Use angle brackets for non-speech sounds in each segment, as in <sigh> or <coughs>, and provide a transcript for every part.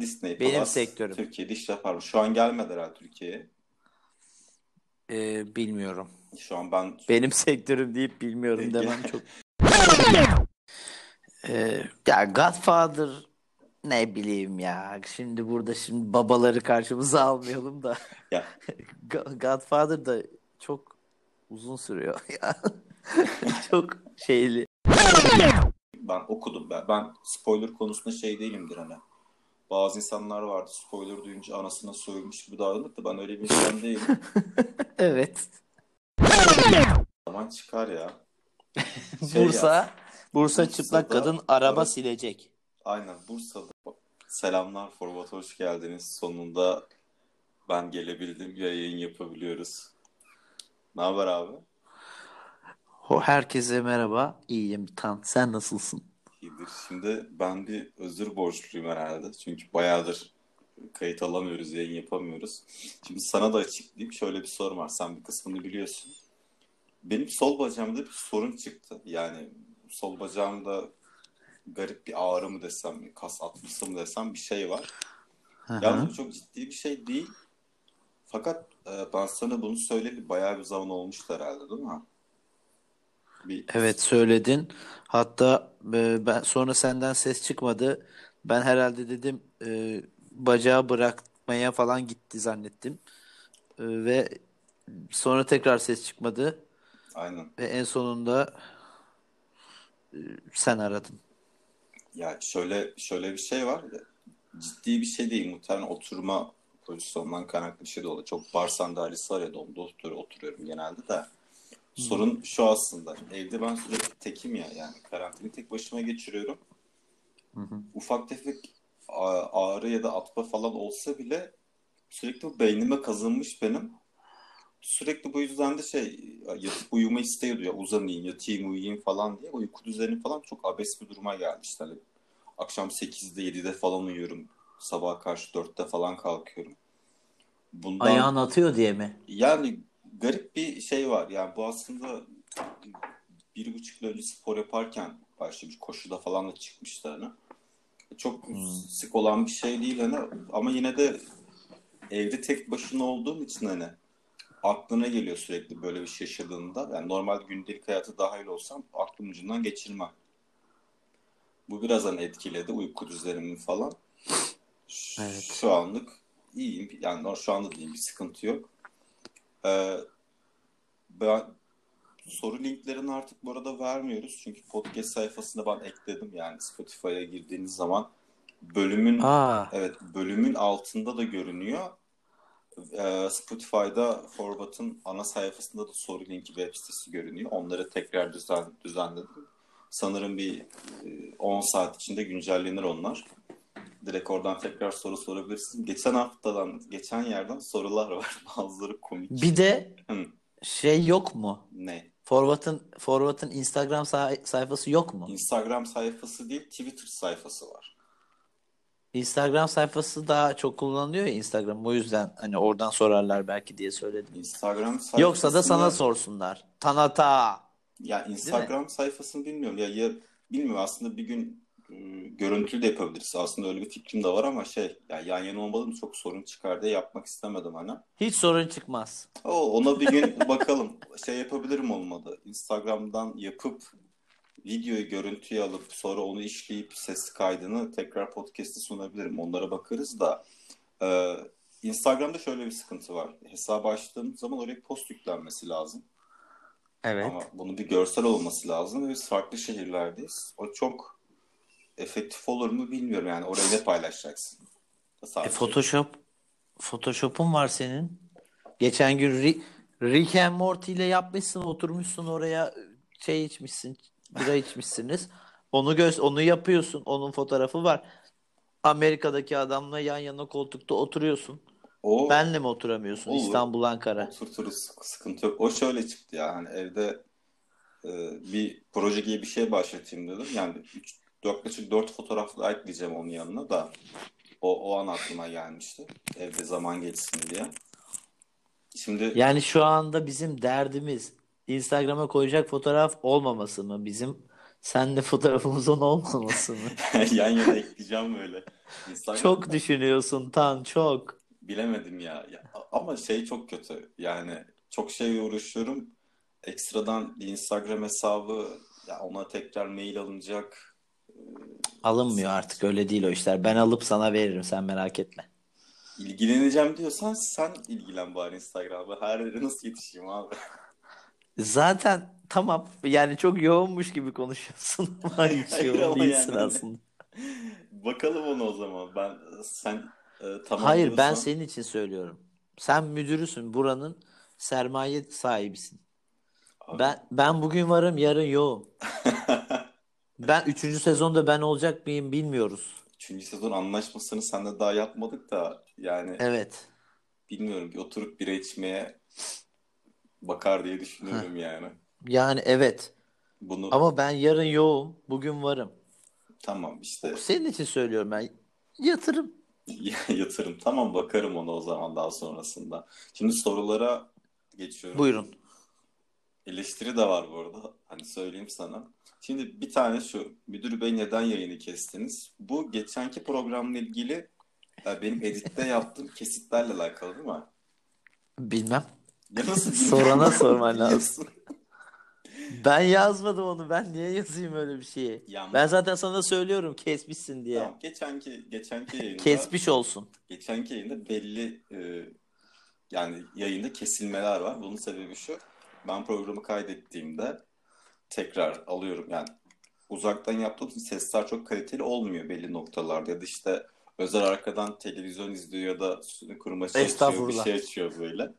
Disney Benim Plus sektörüm. Türkiye'de iş yapar mı? Şu an gelmedi herhalde Türkiye'ye. Ee, bilmiyorum. Şu an ben <laughs> Benim sektörüm deyip bilmiyorum Peki. demem çok. Ee, ya Godfather ne bileyim ya. Şimdi burada şimdi babaları karşımıza almayalım da. ya <laughs> Go- Godfather da çok uzun sürüyor <laughs> ya. çok şeyli. ben okudum ben. Ben spoiler konusunda şey değilimdir hani. Bazı insanlar vardı spoiler duyunca anasına soyulmuş gibi davranır da ben öyle bir insan değilim. <laughs> Evet. Zaman çıkar ya. <laughs> Şey Bursa, ya, Bursa Bursa'da çıplak kadın araba ara- silecek. Aynen Bursa'da. Selamlar Format hoş geldiniz. Sonunda ben gelebildim. Yayın yapabiliyoruz. Ne haber abi? Ho- Herkese merhaba. İyiyim Tan. Sen nasılsın? İyidir. Şimdi ben bir özür borçluyum herhalde. Çünkü bayağıdır kayıt alamıyoruz, yayın yapamıyoruz. Şimdi sana da açıklayayım. Şöyle bir sorun var. Sen bir kısmını biliyorsun. Benim sol bacağımda bir sorun çıktı. Yani sol bacağımda garip bir ağrı mı desem, kas atması mı desem bir şey var. Yalnız bu çok ciddi bir şey değil. Fakat ben sana bunu söyleyeli bayağı bir zaman olmuştu herhalde değil mi? Bir, Evet söyledin. Hatta e, ben sonra senden ses çıkmadı. Ben herhalde dedim e, bacağı bırakmaya falan gitti zannettim. E, ve sonra tekrar ses çıkmadı Aynen. ve en sonunda e, sen aradın. Ya şöyle şöyle bir şey var. Ciddi bir şey değil. Muhtemelen oturma pozisyonundan kaynaklı bir şey de oluyor. Çok bar sandalyesi var ya da onda otur, oturuyorum genelde de. Sorun şu aslında. Evde ben sürekli tekim ya yani. Karantinayı tek başıma geçiriyorum. Hı hı. Ufak tefek ağrı ya da atma falan olsa bile sürekli bu beynime kazınmış benim. Sürekli bu yüzden de şey yatıp uyuma isteği duyuyor. Uzanayım, yatayım, uyuyayım falan diye. Uyku düzeni falan çok abes bir duruma geldi işte. Hani akşam 8'de 7'de falan uyuyorum. Sabaha karşı 4'te falan kalkıyorum. Bundan Ayağın atıyor diye mi? yani garip bir şey var. Yani bu aslında bir buçuk yıl önce spor yaparken başlamış. Koşuda falan da çıkmıştı hani. Çok Hmm. sık olan bir şey değil hani. Ama yine de evde tek başına olduğum için hani aklına geliyor sürekli böyle bir şey yaşadığında. Yani normal gündelik hayatı dahil olsam aklım ucundan geçirmem. Bu biraz hani etkiledi uyku düzenimi falan. Evet. Şu anlık iyiyim. Yani şu anda diyeyim bir sıkıntı yok. Ee, ben soru linklerini artık bu arada vermiyoruz. Çünkü podcast sayfasında ben ekledim yani Spotify'a girdiğiniz zaman bölümün Aa, evet bölümün altında da görünüyor. Ee, Spotify'da Forbat'ın ana sayfasında da soru linki web sitesi görünüyor. Onları tekrar düzen, düzenledim. Sanırım bir e, 10 saat içinde güncellenir onlar. Direkt oradan tekrar soru sorabilirsiniz. Geçen haftadan, geçen yerden sorular var. <laughs> Bazıları komik. bir de Hı, şey yok mu? ne? Forvat'ın Forvat'ın Instagram say- sayfası yok mu? Instagram sayfası değil, Twitter sayfası var. Instagram sayfası daha çok kullanılıyor ya Instagram. O yüzden hani oradan sorarlar belki diye söyledim. Instagram sayfasını... Yoksa da sana sorsunlar. Tanata. Ya Instagram sayfasını bilmiyorum. Ya, ya bilmiyorum aslında bir gün görüntülü de yapabiliriz. Aslında öyle bir fikrim de var ama şey ya yan yana olmalı çok sorun çıkar diye yapmak istemedim hani. Hiç sorun çıkmaz. O, ona bir gün <laughs> bakalım. Şey yapabilirim olmadı. Instagram'dan yapıp videoyu görüntüye alıp sonra onu işleyip ses kaydını tekrar podcast'e sunabilirim. Onlara bakarız da e, Instagram'da şöyle bir sıkıntı var. Hesabı açtığım zaman oraya post yüklenmesi lazım. Evet. Ama bunun bir görsel olması lazım ve biz farklı şehirlerdeyiz. O çok efektif olur mu bilmiyorum yani orayı ne paylaşacaksın? E. Photoshop Photoshop'un var senin. Geçen gün Rick, Rick and Morty ile yapmışsın, oturmuşsun oraya şey içmişsin, bira içmişsiniz. Onu göz onu yapıyorsun. Onun fotoğrafı var. Amerika'daki adamla yan yana koltukta oturuyorsun. O Benle mi oturamıyorsun? Olur. İstanbul, Ankara. oturturuz sıkıntı yok. O şöyle çıktı ya hani evde e, bir proje gibi bir şey başlatayım dedim. Yani 3 yaklaşık 4 fotoğraf daha ekleyeceğim onun yanına da o, o an aklıma gelmişti. Evde zaman geçsin diye. Şimdi Yani şu anda bizim derdimiz Instagram'a koyacak fotoğraf olmaması mı? Bizim senle fotoğrafımızın olmaması mı? <laughs> yan yana ekleyeceğim böyle. Çok düşünüyorsun Tan çok. bilemedim ya. Ya, Ama şey çok kötü. Yani çok şey uğraşıyorum. Ekstradan bir Instagram hesabı ya ona tekrar mail alınacak. Alınmıyor artık öyle değil o işler. Ben alıp sana veririm sen merak etme. İlgileneceğim diyorsan sen ilgilen bari Instagram'da. Her yere nasıl yetişeyim abi? Zaten tamam yani çok yoğunmuş gibi konuşuyorsun <laughs> ama hiç yoğun ama değilsin yani. aslında. Bakalım onu o zaman. Ben sen e, tamam Hayır ben diyorsan senin için söylüyorum. Sen müdürüsün buranın sermaye sahibisin. Abi, Ben ben bugün varım yarın yoğum. <laughs> Ben üçüncü sezonda ben olacak mıyım bilmiyoruz. Üçüncü sezon anlaşmasını seninle daha yapmadık da yani Evet. bilmiyorum bir oturup bira içmeye bakar diye düşünüyorum yani. Yani evet. Bunu Ama ben yarın yoğum. Bugün varım. tamam işte Senin için söylüyorum ben. Yatırım. <laughs> yatırım. Tamam bakarım ona o zaman daha sonrasında. Şimdi sorulara geçiyorum. Buyurun. Eleştiri de var bu arada. Hani söyleyeyim sana. Şimdi bir tane şu. Müdür bey neden yayını kestiniz? Bu geçenki programla ilgili e, benim editte yaptığım <laughs> kesitlerle alakalı değil mi? Bilmem. Ya nasıl Sorana <laughs> sorman lazım. Ben yazmadım onu. Ben niye yazayım öyle bir şeyi? Ya, Ben zaten sana söylüyorum kesmişsin diye. tamam, geçenki geçenki yayında Kesmiş olsun. geçenki yayında belli e, yani yayında kesilmeler var. Bunun sebebi şu. Ben programı kaydettiğimde tekrar alıyorum. Yani uzaktan yaptığım için sesler çok kaliteli olmuyor belli noktalarda. Ya da işte Özer arkadan televizyon izliyor ya da kurmaşı açıyor, bir şey açıyor böyle.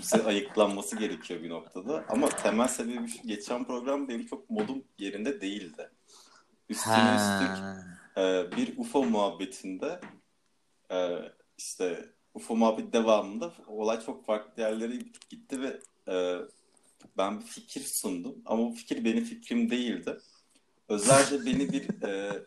Bize ayıklanması gerekiyor bir noktada. Ama temel sebebi şu. Geçen program benim çok modum yerinde değildi. Üstüne üstlük ee, bir UFO muhabbetinde e, işte UFO muhabbet devamında olay çok farklı yerlere gitti ve e, ben bir fikir sundum ama bu fikir benim fikrim değildi. Özellikle beni bir <laughs> e,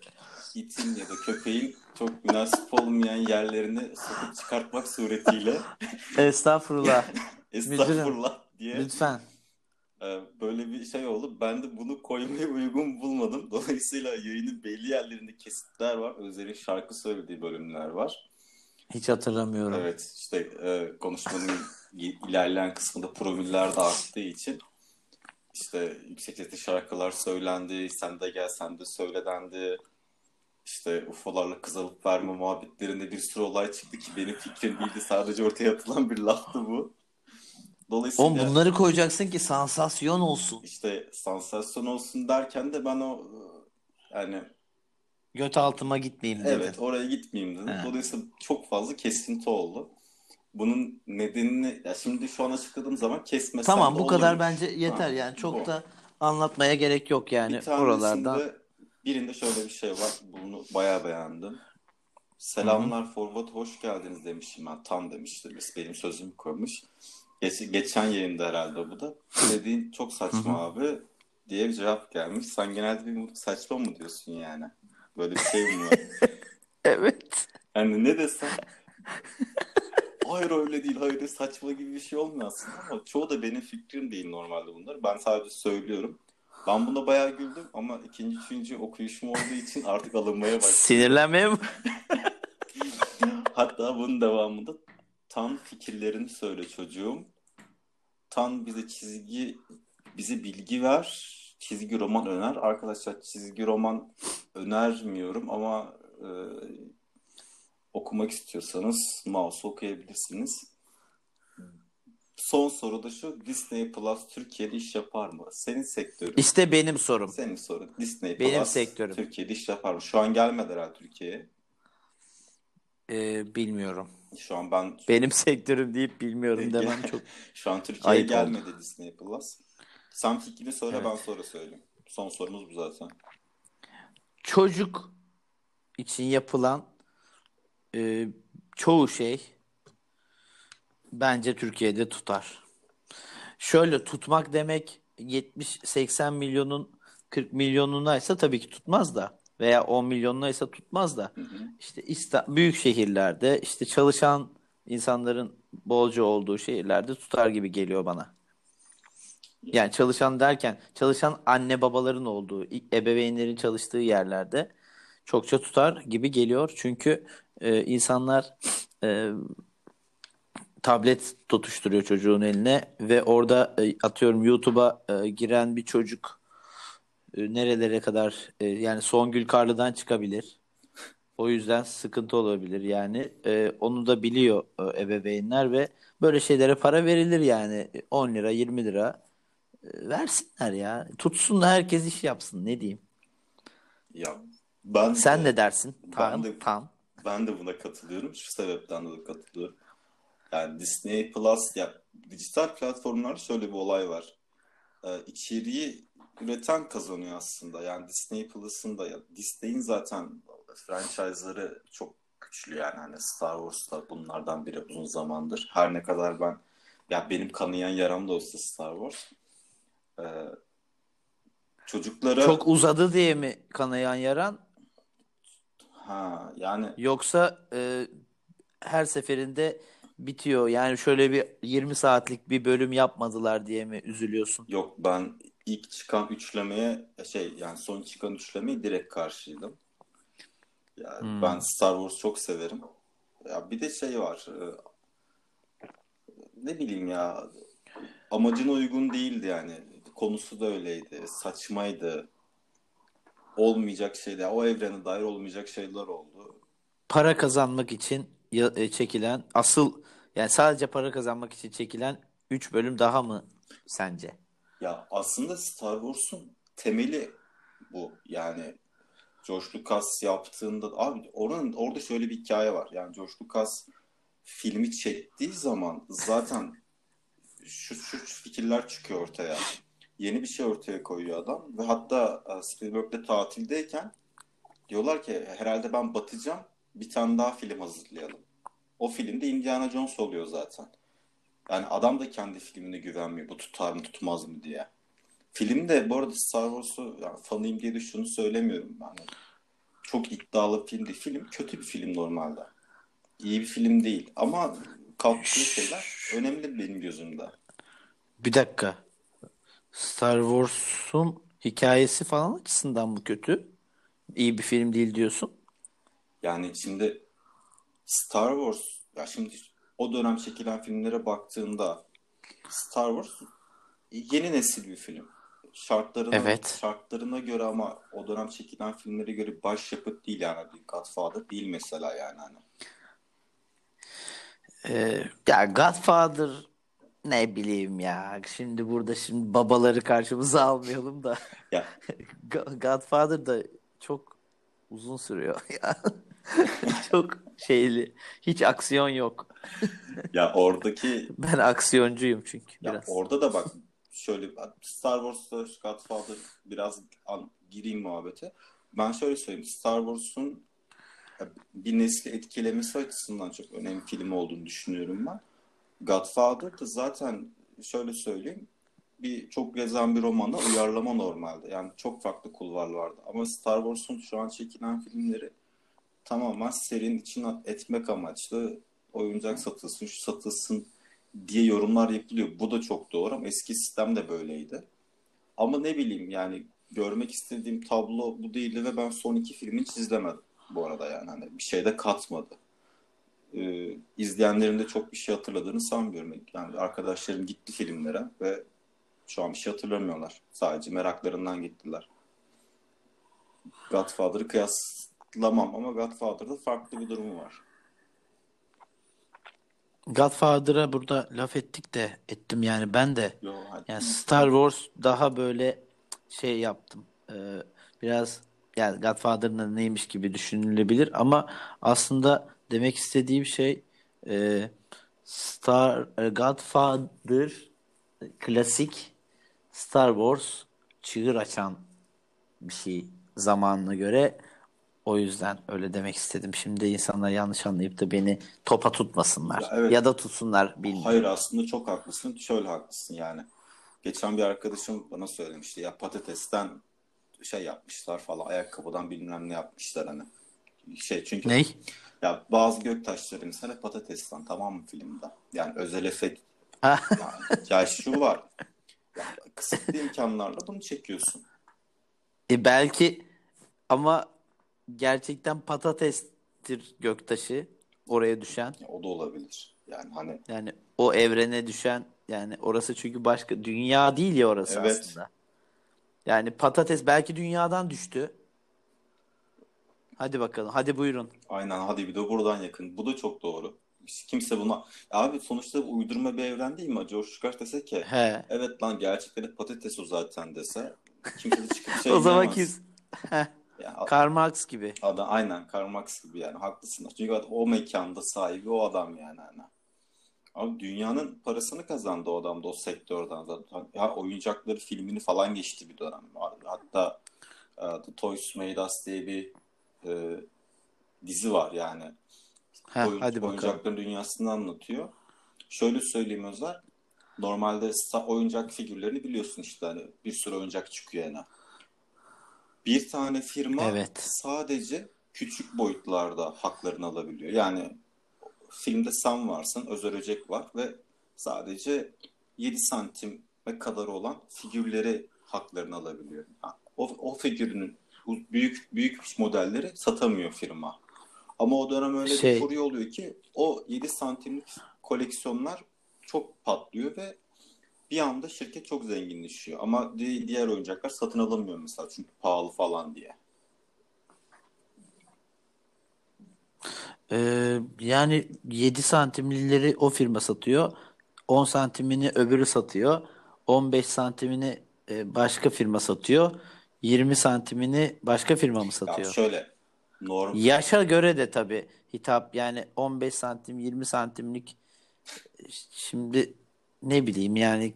itin ya da köpeğin çok münasip olmayan yerlerine sokup çıkartmak suretiyle <laughs> Estağfurullah. <laughs> estağfurullah diye Lütfen. e, böyle bir şey oldu. Ben de bunu koymaya uygun bulmadım. Dolayısıyla yayının belli yerlerinde kesitler var. Özer'in şarkı söylediği bölümler var. Hiç hatırlamıyorum. Evet işte e, konuşmanın ilerleyen kısmında promiller de arttığı için işte yüksek sesli şarkılar söylendi. Sen de gel sen de söyle dendi. İşte UFO'larla kız alıp verme muhabbetlerinde bir sürü olay çıktı ki benim fikrim değildi. Sadece ortaya atılan bir laftı bu. Dolayısıyla Oğlum bunları koyacaksın ki sansasyon olsun. işte sansasyon olsun derken de ben o yani Göt altıma gitmeyeyim dedin. evet oraya gitmeyeyim dedim. He. Dolayısıyla çok fazla kesinti oldu. Bunun nedenini ya şimdi şu an açıkladığım zaman kesmesem Tamam de bu kadar olur. bence yeter Ha, yani çok bu. da anlatmaya gerek yok yani Bir tanesinde oralardan. birinde şöyle bir şey var. Bunu bayağı beğendim. Selamlar forward hoş geldiniz demişim ben. Tam demişti. Benim sözümü koymuş. Geç, geçen yayında herhalde bu da. Dediğin çok saçma abi diye bir cevap gelmiş. Sen genelde bir saçma mı diyorsun yani? Böyle bir şey mi var? <laughs> Evet. Yani ne desem <laughs> hayır öyle değil, hayır saçma gibi bir şey olmuyor aslında ama çoğu da benim fikrim değil normalde bunlar. Ben sadece söylüyorum. Ben buna bayağı güldüm ama ikinci, üçüncü okuyuşum olduğu için artık alınmaya başladı. Sinirlenmeye mi? <laughs> Hatta bunun devamında Tan fikirlerini söyle çocuğum. Tan bize çizgi, bize bilgi ver. Çizgi roman öner. Arkadaşlar çizgi roman önermiyorum ama e, okumak istiyorsanız mouse okuyabilirsiniz. Son soru da şu. Disney Plus Türkiye'de iş yapar mı? Senin sektörün. İşte benim sorum. Senin sorun. Disney Benim Plus sektörüm. Türkiye'de iş yapar mı? Şu an gelmedi herhalde Türkiye'ye. Ee, bilmiyorum. Şu an ben Benim sektörüm deyip bilmiyorum demem çok. <laughs> Şu an Türkiye'ye Ayıp gelmedi Disney Plus. Sen fikrini söyle Evet. ben sonra söyleyeyim. Son sorumuz bu zaten. Çocuk için yapılan e, çoğu şey bence Türkiye'de tutar. Şöyle tutmak demek 70-80 milyonun 40 milyonunaysa tabii ki tutmaz da veya 10 milyonunaysa tutmaz da Hı hı. işte İsta- büyük şehirlerde işte çalışan insanların bolca olduğu şehirlerde tutar gibi geliyor bana. Yani çalışan derken çalışan anne babaların olduğu, ebeveynlerin çalıştığı yerlerde çokça tutar gibi geliyor. Çünkü e, insanlar e, tablet tutuşturuyor çocuğun eline ve orada e, atıyorum YouTube'a e, giren bir çocuk e, nerelere kadar e, yani Songül Karlı'dan çıkabilir. O yüzden sıkıntı olabilir yani. E, onu da biliyor e, ebeveynler ve böyle şeylere para verilir yani. 10 lira 20 lira e, versinler ya. Tutsun da herkes iş yapsın ne diyeyim. Ya ben Sen de, ne dersin? ben Tam, de tam. ben de buna katılıyorum. Şu sebepten dolayı katılıyorum. Yani Disney Plus ya dijital platformlarda şöyle bir olay var. Ee, içeriği üreten kazanıyor aslında. Yani Disney Plus'ın da ya Disney'in zaten franchise'ları çok güçlü yani hani Star Wars da bunlardan biri uzun zamandır. Her ne kadar ben ya benim kanayan yaram da olsa Star Wars. Ee, çocuklara Çok uzadı diye mi kanayan yaran ha yani yoksa e, her seferinde bitiyor. Yani şöyle bir 20 saatlik bir bölüm yapmadılar diye mi üzülüyorsun? yok ben ilk çıkan üçlemeye şey yani son çıkan üçlemeye direkt karşıydım. Yani Hmm. ben Star Wars çok severim. Ya bir de şey var. e, Ne bileyim ya amacına uygun değildi yani. Konusu da öyleydi. Saçmaydı. Olmayacak şeyler. O evrene dair olmayacak şeyler oldu. Para kazanmak için e, çekilen asıl yani sadece para kazanmak için çekilen 3 bölüm daha mı sence? Ya aslında Star Wars'un temeli bu. Yani George Lucas yaptığında abi oranın orada şöyle bir hikaye var. Yani George Lucas filmi çektiği zaman zaten şu, şu fikirler çıkıyor ortaya. Yeni bir şey ortaya koyuyor adam ve hatta e, Spielberg'de tatildeyken diyorlar ki herhalde ben batacağım bir tane daha film hazırlayalım. O filmde Indiana Jones oluyor zaten. Yani adam da kendi filmine güvenmiyor bu tutar mı tutmaz mı diye. Filmde bu arada Star Wars'u yani fanıyım diye de şunu söylemiyorum. Yani çok iddialı bir film değil. Film kötü bir film normalde. İyi bir film değil. Ama kalktığı şeyler önemli benim gözümde. Bir dakika. Star Wars'un hikayesi falan açısından mı kötü? İyi bir film değil diyorsun. Yani şimdi Star Wars ya şimdi o dönem çekilen filmlere baktığında Star Wars yeni nesil bir film. Şartlarına, Evet. şartlarına göre ama o dönem çekilen filmlere göre başyapıt değil yani. Bir Godfather değil mesela yani hani. Ee, ya Godfather ne bileyim ya. Şimdi burada şimdi babaları karşımıza <laughs> almayalım da. Ya <laughs> Go- Godfather da çok uzun sürüyor <laughs> ya. Çok şeyli. Hiç aksiyon yok. ya oradaki Ben aksiyoncuyum çünkü Ya biraz. orada da bak şöyle Star Wars'ta Godfather biraz an, gireyim muhabbete. Ben şöyle söyleyeyim. Star Wars'un bir nesli etkilemesi açısından çok önemli film olduğunu düşünüyorum ben. Godfather da zaten şöyle söyleyeyim bir çok gezen bir romana uyarlama normalde. Yani çok farklı kulvarlar vardı. Ama Star Wars'un şu an çekilen filmleri tamamen serinin içine etmek amaçlı oyuncak satılsın, şu satılsın diye yorumlar yapılıyor. Bu da çok doğru ama eski sistem de böyleydi. Ama ne bileyim yani görmek istediğim tablo bu değildi ve ben son iki filmi izlemedim bu arada yani hani bir şey de katmadı. Ee, izleyenlerin de çok bir şey hatırladığını sanmıyorum. Yani arkadaşlarım gitti filmlere ve şu an bir şey hatırlamıyorlar. Sadece meraklarından gittiler. Godfather'ı kıyaslamam ama Godfather'da farklı bir durumu var. Godfather'a burada laf ettik de ettim yani ben de. Yo, hadi. Yani Star Wars daha böyle şey yaptım. Ee, biraz yani Godfather'ın neymiş gibi düşünülebilir ama aslında demek istediğim şey e, Star e, Godfather klasik Star Wars çığır açan bir şey zamanına göre. O yüzden öyle demek istedim. Şimdi insanlar yanlış anlayıp da beni topa tutmasınlar. Ya evet. Ya da tutsunlar bilmiyorum. Hayır aslında çok haklısın. Şöyle haklısın yani. Geçen bir arkadaşım bana söylemişti ya patatesten şey yapmışlar falan ayakkabıdan bilmem ne yapmışlar hani. Şey çünkü Ney? Ya bazı göktaşları mesela patatesten tamam mı filmde? Yani özel efekt yani, ya şu var. Ya, kısıtlı imkanlarla bunu çekiyorsun. E belki ama gerçekten patatestir göktaşı oraya düşen. Ya, o da olabilir. Yani hani Yani o evrene düşen yani orası çünkü başka dünya değil ya orası Evet. aslında. Yani patates belki dünyadan düştü. Hadi bakalım. Hadi buyurun. aynen hadi bir de buradan yakın. Bu da çok doğru. Kimse buna abi sonuçta uydurma bir evren değil mi? George Lucas dese ki He. evet lan gerçekten de patates o zaten dese kimse de çıkıp şey <laughs> o zaman diyemez. kim? Heh. Ya, Karl Marx gibi. Adam aynen Karl Marx gibi yani haklısın. Çünkü o mekanda sahibi o adam yani. hani. Abi dünyanın parasını kazandı o adam da o sektörden zaten. Ya oyuncakları filmini falan geçti bir dönem. Hatta e, The Toys Made Us diye bir e, dizi var yani. Heh, Oyun- hadi bakalım. oyuncakların dünyasını anlatıyor. Şöyle söyleyeyim Özer. Normalde oyuncak figürlerini biliyorsun işte hani bir sürü oyuncak çıkıyor yani. Bir tane firma Evet. sadece küçük boyutlarda haklarını alabiliyor. Yani filmde sen varsın, Özer Öcek var ve sadece 7 santim kadar olan figürleri haklarını alabiliyor. Ha, O, o figürünün büyük büyük modelleri satamıyor firma. Ama o dönem öyle Şey- bir furya oluyor ki o 7 santimlik koleksiyonlar çok patlıyor ve bir anda şirket çok zenginleşiyor. Ama di- diğer oyuncaklar satın alamıyor mesela çünkü pahalı falan diye. Ee, yani 7 santimlileri o firma satıyor. 10 santimini öbürü satıyor. 15 santimini e, başka firma satıyor. 20 santimini başka firma mı Ya satıyor? şöyle norm Yaşa göre de tabii hitap yani 15 santim 20 santimlik şimdi ne bileyim yani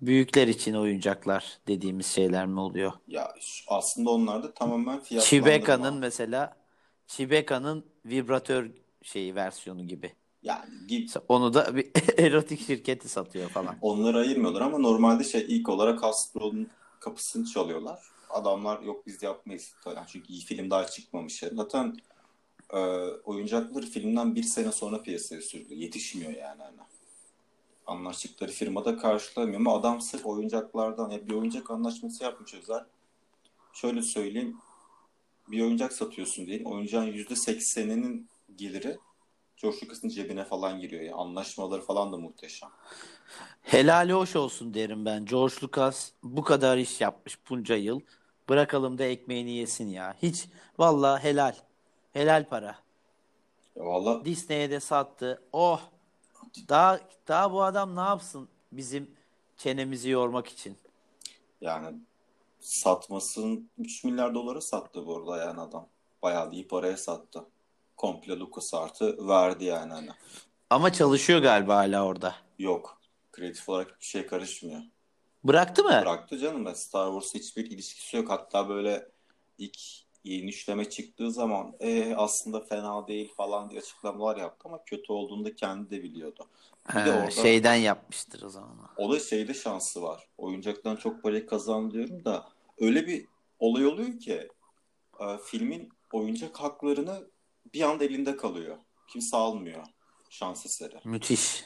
büyükler için oyuncaklar dediğimiz şeyler mi oluyor? ya aslında onlar da tamamen fiyatlandırma. mesela Chewbecca'nın vibratör şeyi versiyonu gibi. Yani gibi Onu da bir <laughs> erotik şirketi satıyor falan. onları ayırmıyorlar ama normalde şey ilk olarak Hasbro'nun kapısını çalıyorlar. Adamlar yok biz yapmayız. Yani çünkü iyi film daha çıkmamış. Yani. Zaten e, oyuncakları filmden bir sene sonra piyasaya sürüyor. Yetişmiyor yani. Hani. Anlaştıkları firmada karşılamıyor ama adam sırf oyuncaklardan ya bir oyuncak anlaşması yapmış özel. Şöyle söyleyeyim. Bir oyuncak satıyorsun diyelim. Oyuncağın %80'inin geliri George Lucas'ın cebine falan giriyor. Yani anlaşmaları falan da muhteşem. Helali hoş olsun derim ben. George Lucas bu kadar iş yapmış bunca yıl. Bırakalım da ekmeğini yesin ya. Hiç valla helal. Helal para. Ya valla Disney'e de sattı. Oh. Daha daha bu adam ne yapsın bizim çenemizi yormak için? yani satmasın 3 milyar dolara sattı bu arada yani adam. Bayağı iyi paraya sattı. Komple Lucas artı verdi yani hani. Ama çalışıyor galiba hala orada. Yok. Kreatif olarak bir şey karışmıyor. Bıraktı mı? Bıraktı canım. Star Wars'la hiçbir ilişkisi yok. Hatta böyle ilk yeni işleme çıktığı zaman e, aslında fena değil falan diye açıklamalar yaptı ama kötü olduğunu da kendi de biliyordu. Bir de Ha, orada şeyden yapmıştır o zaman. o da şeyde şansı var. Oyuncaktan çok parayı kazan diyorum da öyle bir olay oluyor ki e, filmin oyuncak haklarını bir anda elinde kalıyor. Kimse almıyor. Şans eseri. Müthiş.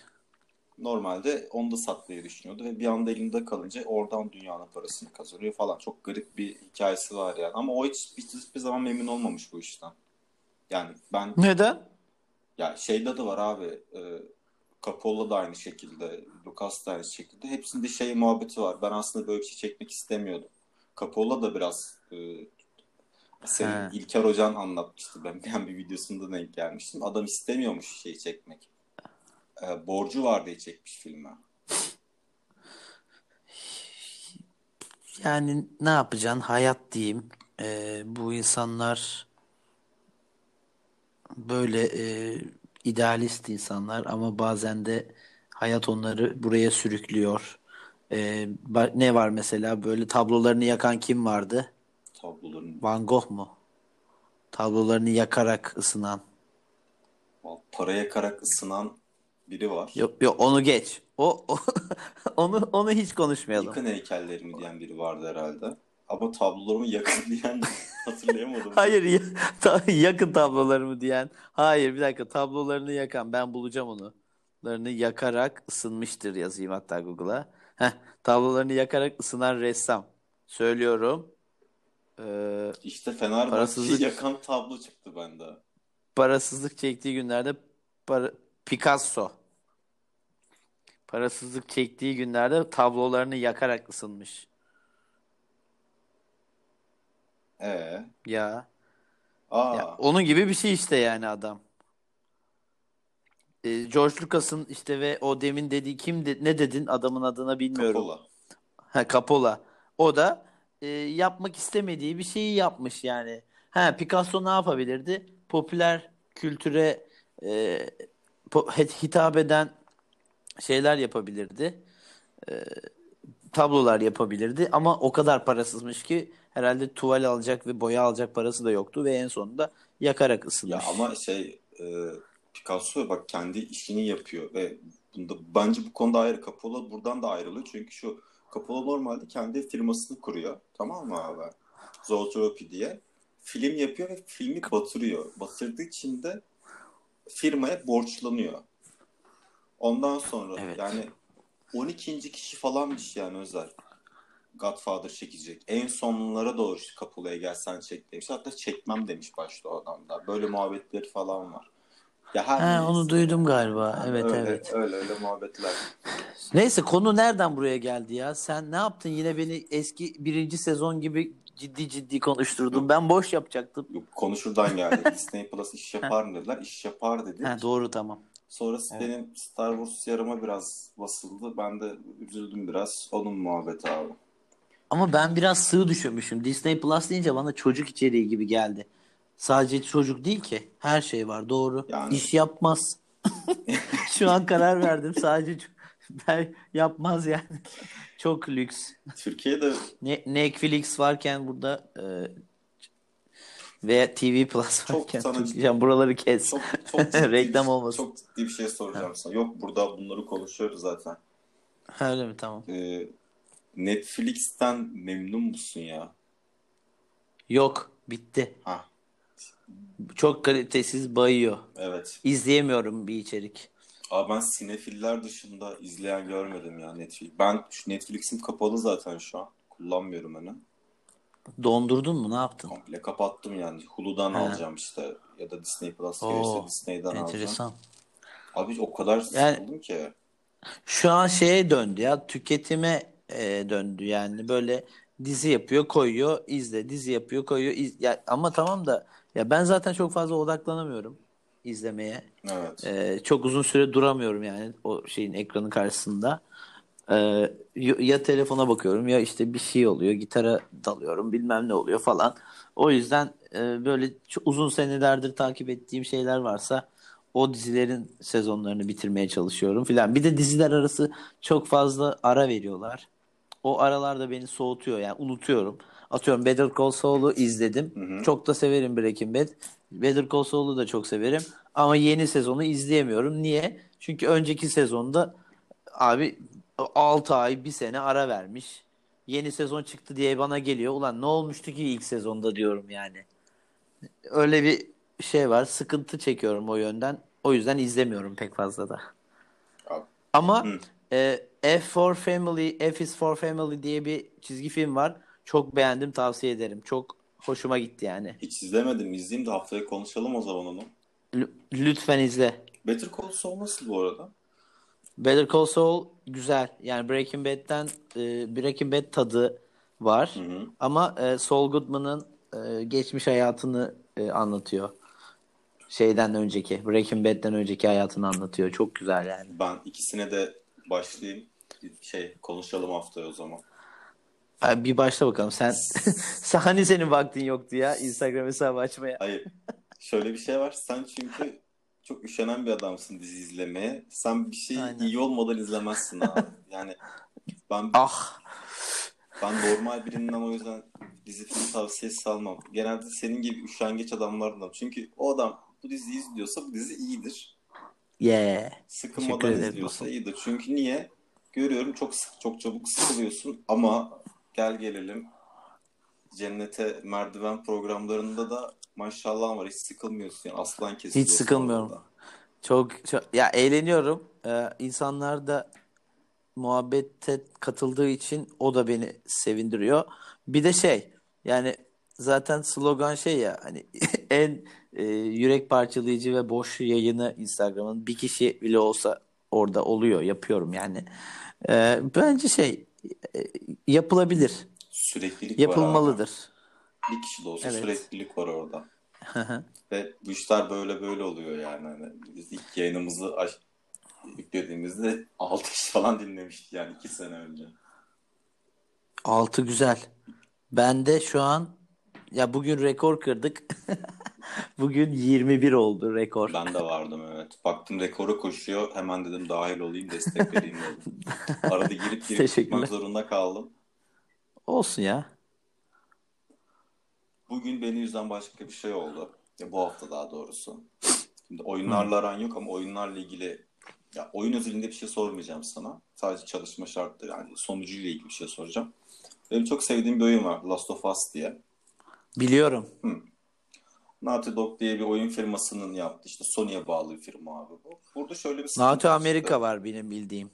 Normalde onu da satmayı düşünüyordu ve bir anda elinde kalınca oradan dünyanın parasını kazanıyor falan. Çok garip bir hikayesi var yani. Ama o hiç, hiç hiçbir zaman memnun olmamış bu işten. Yani ben Neden? ya şeyde de var abi e, Coppola da aynı şekilde Lucas da aynı şekilde. Hepsinde şey muhabbeti var. Ben aslında böyle bir şey çekmek istemiyordum. Coppola da biraz e, senin He. İlker Hocan anlatmıştı. Ben, ben bir videosunda denk gelmiştim. Adam istemiyormuş şeyi çekmek. E, borcu var diye çekmiş filme. Yani ne yapacaksın? Hayat diyeyim. Ee, bu insanlar böyle e, idealist insanlar ama bazen de hayat onları buraya sürüklüyor. Ba- ne var mesela böyle tablolarını yakan kim vardı? Tabloların Van Gogh mu? Tablolarını yakarak ısınan. para yakarak ısınan biri var. Yok yok onu geç. O, o- <laughs> onu onu hiç konuşmayalım. Yıkın heykellerimi diyen biri vardı herhalde. ama tablolarımı yakın <laughs> diyen hatırlayamadım. Hayır ya- <laughs> ta- yakın tablolarımı diyen. Hayır bir dakika tablolarını yakan ben bulacağım onu. Tablolarını yakarak ısınmıştır yazayım hatta Google'a. Heh, tablolarını yakarak ısınan ressam. Söylüyorum. Ee, İşte Fenerbahçe'yi Parasızlık- yakan tablo çıktı bende. parasızlık çektiği günlerde para- Picasso. Parasızlık çektiği günlerde tablolarını yakarak ısınmış. Ee, Ya. aa, Ya onun gibi bir şey işte yani adam. Ee, George Lucas'ın işte ve o demin dediği kim de- ne dedin adamın adına bilmiyorum. Coppola. Ha Coppola. O da e, yapmak istemediği bir şeyi yapmış yani. Ha Picasso ne yapabilirdi? Popüler kültüre e, hitap eden şeyler yapabilirdi. E, tablolar yapabilirdi ama o kadar parasızmış ki herhalde tuval alacak ve boya alacak parası da yoktu ve en sonunda yakarak Ya ısınmış. ama şey e, Picasso bak kendi işini yapıyor ve bunda bence bu konuda ayrı. Coppola buradan da ayrılıyor. Çünkü şu Coppola normalde kendi firmasını kuruyor. Tamam mı abi? Zoetrope diye. Film yapıyor ve filmi batırıyor. Batırdığı için de firmaya borçlanıyor. Ondan sonra Evet. yani 12. kişi falanmış yani özel. Godfather çekecek. En sonlara doğru işte Coppola'ya gel sen çek demiş. Hatta çekmem demiş başta o adam da. Böyle muhabbetleri falan var. Ya her Ha, onu duydum galiba. Ha, Evet öyle, evet. Öyle öyle muhabbetler. Neyse konu nereden buraya geldi ya? Sen ne yaptın? Yine beni eski birinci sezon gibi ciddi ciddi konuşturdun. Ben boş yapacaktım. Yok, konu şuradan geldi. Disney Plus iş yapar mı dediler. İş yapar dedik. Ha, doğru tamam. Sonrası Evet. benim Star Wars yarıma biraz basıldı. Ben de üzüldüm biraz. Onun muhabbeti abi. Ama ben biraz sığ düşürmüşüm. Disney Plus deyince bana çocuk içeriği gibi geldi. Sadece çocuk değil ki. Her şey var. Doğru. Yani- İş yapmaz. <laughs> Şu an karar verdim. Sadece ben yapmaz yani. <laughs> Çok lüks. Türkiye'de Ne Netflix varken burada e, ve TV Plus Çok varken sana- Türkiye- buraları kes. çok çok ciddi <laughs> Reklam bir, olmasın. Çok ciddi bir şey soracağım sana. Yok burada bunları konuşuyoruz zaten. Öyle mi? Tamam. Ee, Netflix'ten memnun musun ya? Yok. Bitti. Ha, Çok kalitesiz bayıyor. evet. İzleyemiyorum bir içerik. Abi ben sinefiller dışında izleyen görmedim ya Netflix. Ben şu Netflix'im kapalı zaten şu an. Kullanmıyorum hani. Dondurdun mu? Ne yaptın? Komple kapattım yani. Hulu'dan Ha. alacağım işte. Ya da Disney Plus Oo, gelirse Disney'den alacağım. Enteresan. Abi o kadar Yani- sıkıldım ki. Şu an şeye döndü ya. Tüketime e, döndü yani. Böyle dizi yapıyor, koyuyor, izle. Dizi yapıyor, koyuyor. iz- Ya, ama tamam da ya ben zaten çok fazla odaklanamıyorum izlemeye. Evet. Ee, çok uzun süre duramıyorum yani o şeyin ekranın karşısında. Ee, ya telefona bakıyorum ya işte bir şey oluyor, gitara dalıyorum, bilmem ne oluyor falan. O yüzden e, böyle uzun senelerdir takip ettiğim şeyler varsa o dizilerin sezonlarını bitirmeye çalışıyorum filan. Bir de diziler arası çok fazla ara veriyorlar. O aralarda beni soğutuyor yani unutuyorum. Atıyorum Better Call Saul'u izledim. Hı hı. Çok da severim Breaking Bad. Better Call Saul'u da çok severim. Ama yeni sezonu izleyemiyorum. Niye? Çünkü önceki sezonda abi 6 ay, bir sene ara vermiş. Yeni sezon çıktı diye bana geliyor. Ulan ne olmuştu ki ilk sezonda diyorum yani. Öyle bir şey var. Sıkıntı çekiyorum o yönden. O yüzden izlemiyorum pek fazla da. Abi, Ama Hı. e, F for Family, F is for Family diye bir çizgi film var. Çok beğendim, tavsiye ederim. Çok hoşuma gitti yani. hiç izlemedim. İzleyeyim de haftaya konuşalım o zaman onu. L- lütfen izle. Better Call Saul nasıl bu arada? Better Call Saul güzel. Yani Breaking Bad'den e, Breaking Bad tadı var. Hı hı. Ama e, Saul Goodman'ın e, geçmiş hayatını e, anlatıyor. Şeyden önceki, Breaking Bad'den önceki hayatını anlatıyor. Çok güzel yani. Ben ikisine de başlayayım. Şey konuşalım haftaya o zaman. Abi bir başla bakalım. <laughs> Sen, hani senin vaktin yoktu ya Instagram hesabı açmaya. Hayır. Şöyle bir şey var. Sen çünkü çok üşenen bir adamsın dizi izlemeye. Sen bir şey Aynen. iyi olmadan izlemezsin abi. <laughs> Yani ben Ah. ben normal birinden o yüzden dizi film tavsiyesi almam. Genelde senin gibi üşengeç adamlardan. Çünkü o adam bu diziyi izliyorsa bu dizi iyidir. Yeah. Sıkılmadan izliyorsa dostum. iyidir. Çünkü niye? Görüyorum çok sık, çok çabuk sıkılıyorsun ama gel gelelim cennete merdiven programlarında da maşallah var hiç sıkılmıyorsun yani aslan kesiliyorsun. Hiç sıkılmıyorum. orada. Çok, çok ya eğleniyorum. Ee, insanlar da muhabbete katıldığı için o da beni sevindiriyor. Bir de şey yani zaten slogan şey ya hani <laughs> en e, yürek parçalayıcı ve boş yayını Instagram'ın bir kişi bile olsa orada oluyor yapıyorum yani. Ee, bence şey e, yapılabilir. Süreklilik. Yapılmalıdır. Bir kişi de olsa Evet. süreklilik var orada. Ve bu işler böyle böyle oluyor yani. Hani biz ilk yayınımızı aç- yüklediğimizde 6 kişi falan dinlemiştik yani 2 sene önce. Altı güzel. Ben de şu an ya bugün rekor kırdık. <laughs> Bugün 21 oldu rekor. Ben de vardım evet. Baktım rekoru koşuyor. Hemen dedim dahil olayım destek vereyim dedim. <laughs> Arada girip girip çıkmak zorunda kaldım. Olsun ya. Bugün beni yüzden başka bir şey oldu. Ya bu hafta daha doğrusu. Şimdi oyunlarla aran yok ama oyunlarla ilgili ya oyun özelinde bir şey sormayacağım sana. Sadece çalışma şartları yani sonucuyla ilgili bir şey soracağım. Benim çok sevdiğim bir oyun var. Last of Us diye. Biliyorum. Naughty Dog diye bir oyun firmasının yaptı. İşte Sony'ye bağlı bir firma abi bu. Burada şöyle bir Naughty çıktı. Amerika var benim bildiğim.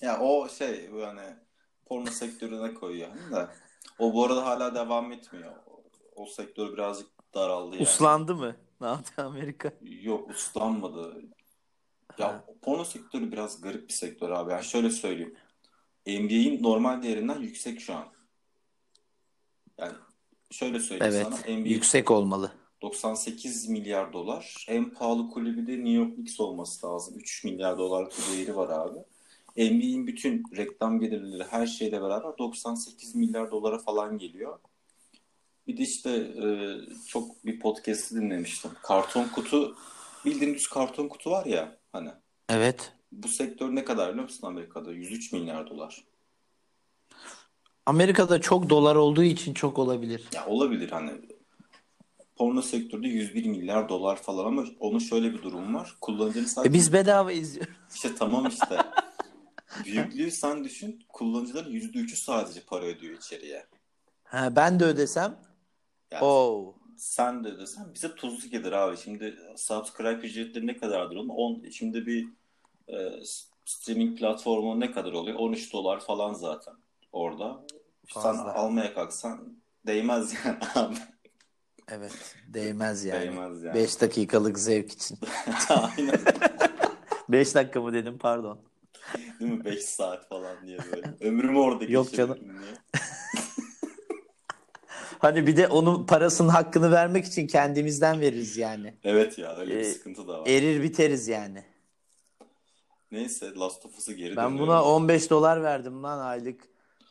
Ya o şey yani porno sektörüne koyuyor hani de. O bu arada hala devam etmiyor. O, sektör birazcık daraldı yani. Uslandı mı? Naughty Amerika. Yok uslanmadı. Ya porno sektörü biraz garip bir sektör abi. Yani şöyle söyleyeyim. NBA'in normal değerinden yüksek şu an. Yani şöyle söyleyeyim Evet. sana. NBA Yüksek olmalı. 98 milyar dolar. En pahalı kulübü de New York Knicks olması lazım. 3 milyar bir değeri var abi. NBA'in bütün reklam gelirleri her şeyle beraber 98 milyar dolara falan geliyor. Bir de işte e, çok bir podcast'i dinlemiştim. Karton kutu bildiğin düz karton kutu var ya hani. Evet. Bu sektör ne kadar biliyor musun Amerika'da? 103 milyar dolar. Amerika'da çok dolar olduğu için çok olabilir. Ya olabilir hani porno sektörde 101 milyar dolar falan ama onun şöyle bir durum var. Kullanıcının sadece E biz bedava izliyoruz. <laughs> İşte tamam işte. <laughs> Büyüklüğü sen düşün. Kullanıcıların %3'ü sadece para ödüyor içeriye. Ha, ben de ödesem. Yani Oo. sen de ödesen bize tuzlu gelir abi. Şimdi subscribe ücretleri ne kadardır onun? 10, şimdi bir e, streaming platformu ne kadar oluyor? 13 dolar falan zaten orada. Sen Fazla. almaya kalksan değmez yani <laughs> abi. Evet. Değmez yani. Değmez yani. 5 dakikalık zevk için. <laughs> Aynen. <laughs> 5 dakika mı dedim pardon. Değil mi? 5 saat falan diye böyle. Ömrümü orada Yok geçirdim diye. Hani bir de onun parasının hakkını vermek için kendimizden veririz yani. Evet ya öyle bir Ee, sıkıntı da var. Erir biteriz yani. Neyse Last of Us'a geri Ben dönüyorum. buna 15 dolar verdim lan aylık.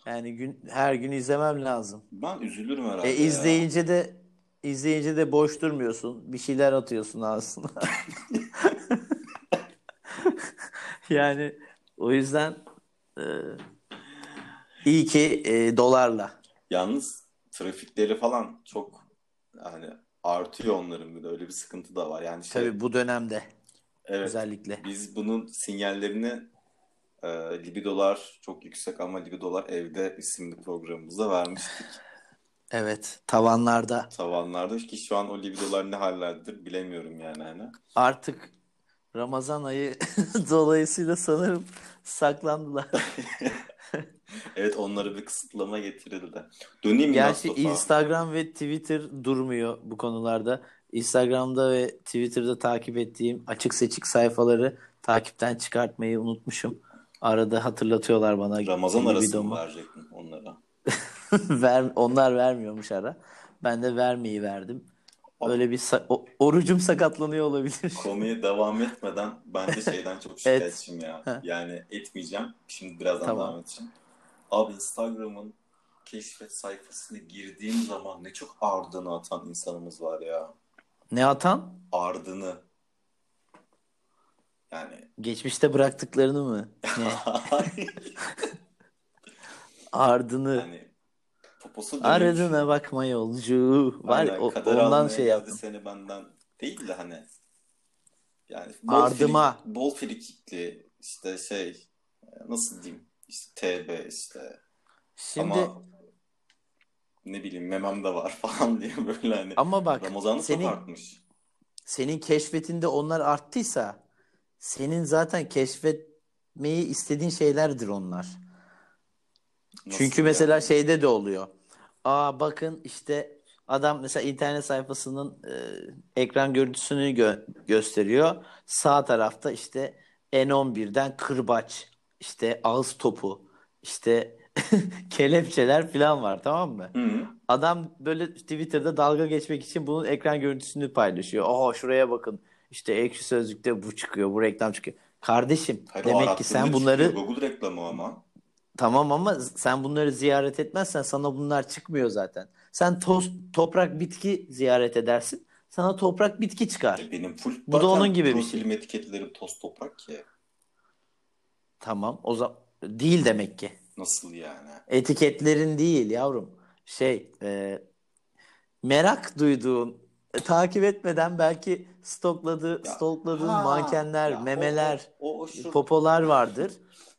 Yani gün her gün izlemem lazım. Ben üzülürüm herhalde E ya. izleyince de izleyince de boş durmuyorsun. Bir şeyler atıyorsun aslında. <laughs> yani o yüzden e, iyi ki e, dolarla. Yalnız trafikleri falan çok yani artıyor onların bir de öyle bir sıkıntı da var. Yani şey, Tabii bu dönemde evet özellikle. biz bunun sinyallerini e, Libidolar çok yüksek ama Libidolar evde isimli programımıza vermiştik. <laughs> Evet, tavanlarda. Tavanlarda ki şu an o libidolar ne hallerdedir bilemiyorum yani hani. Artık Ramazan ayı <laughs> dolayısıyla sanırım saklandılar. <laughs> <laughs> Evet onlara bir kısıtlama getirildi. Döneyim Gerçi? Instagram ve Twitter durmuyor bu konularda. Instagram'da ve Twitter'da takip ettiğim açık seçik sayfaları takipten çıkartmayı unutmuşum. Arada hatırlatıyorlar bana. Ramazan arası libidomu. mı verecektin onlara? <laughs> Ver, onlar vermiyormuş ara. Ben de vermeyi verdim. Öyle bir sa- o- orucum sakatlanıyor olabilir. Konuya devam etmeden ben de şeyden çok <laughs> şikayetçiyim ya. Yani etmeyeceğim. Şimdi birazdan Tamam. devam edeceğim. Abi Instagram'ın keşfet sayfasına girdiğim zaman ne çok ardını atan insanımız var ya. Ne atan? Ardını. Yani Geçmişte bıraktıklarını mı? Ne? <laughs> Ardını. hani poposu dönüyor. Aradığına bakma yolcu. Var Aynen, o- kader ondan şey yaptım. seni benden değil de hani yani bol Ardıma. Frik, bol frikikli işte şey nasıl diyeyim işte TB işte Şimdi ama ne bileyim memem de var <laughs> falan diye böyle hani Ama bak Ramazan'ı senin artmış. senin keşfetinde onlar arttıysa senin zaten keşfetmeyi istediğin şeylerdir onlar. Nasıl Çünkü yani? mesela şeyde de oluyor. Aa bakın işte adam mesela internet sayfasının e, ekran görüntüsünü gö- gösteriyor. Sağ tarafta işte N11'den kırbaç, işte ağız topu, işte <laughs> kelepçeler falan var tamam mı? Hı. Adam böyle Twitter'da dalga geçmek için bunun ekran görüntüsünü paylaşıyor. Aa şuraya bakın. İşte Ekşi Sözlük'te bu çıkıyor, bu reklam çıkıyor. Kardeşim Hayır, demek ki sen bunları çıkıyor. Google reklamı ama. Tamam ama sen bunları ziyaret etmezsen sana bunlar çıkmıyor zaten. Sen toz, toprak bitki ziyaret edersin. Sana toprak bitki çıkar. E benim full Bu da onun gibi bir şey. etiketlerim toz toprak ki. Tamam. O zaman değil demek ki. Nasıl yani? Etiketlerin değil yavrum. Şey, e, merak duyduğun, e, takip etmeden belki stokladığı, Ya, stalkladığın ha, mankenler, ya memeler, o, o, o şu popolar vardır.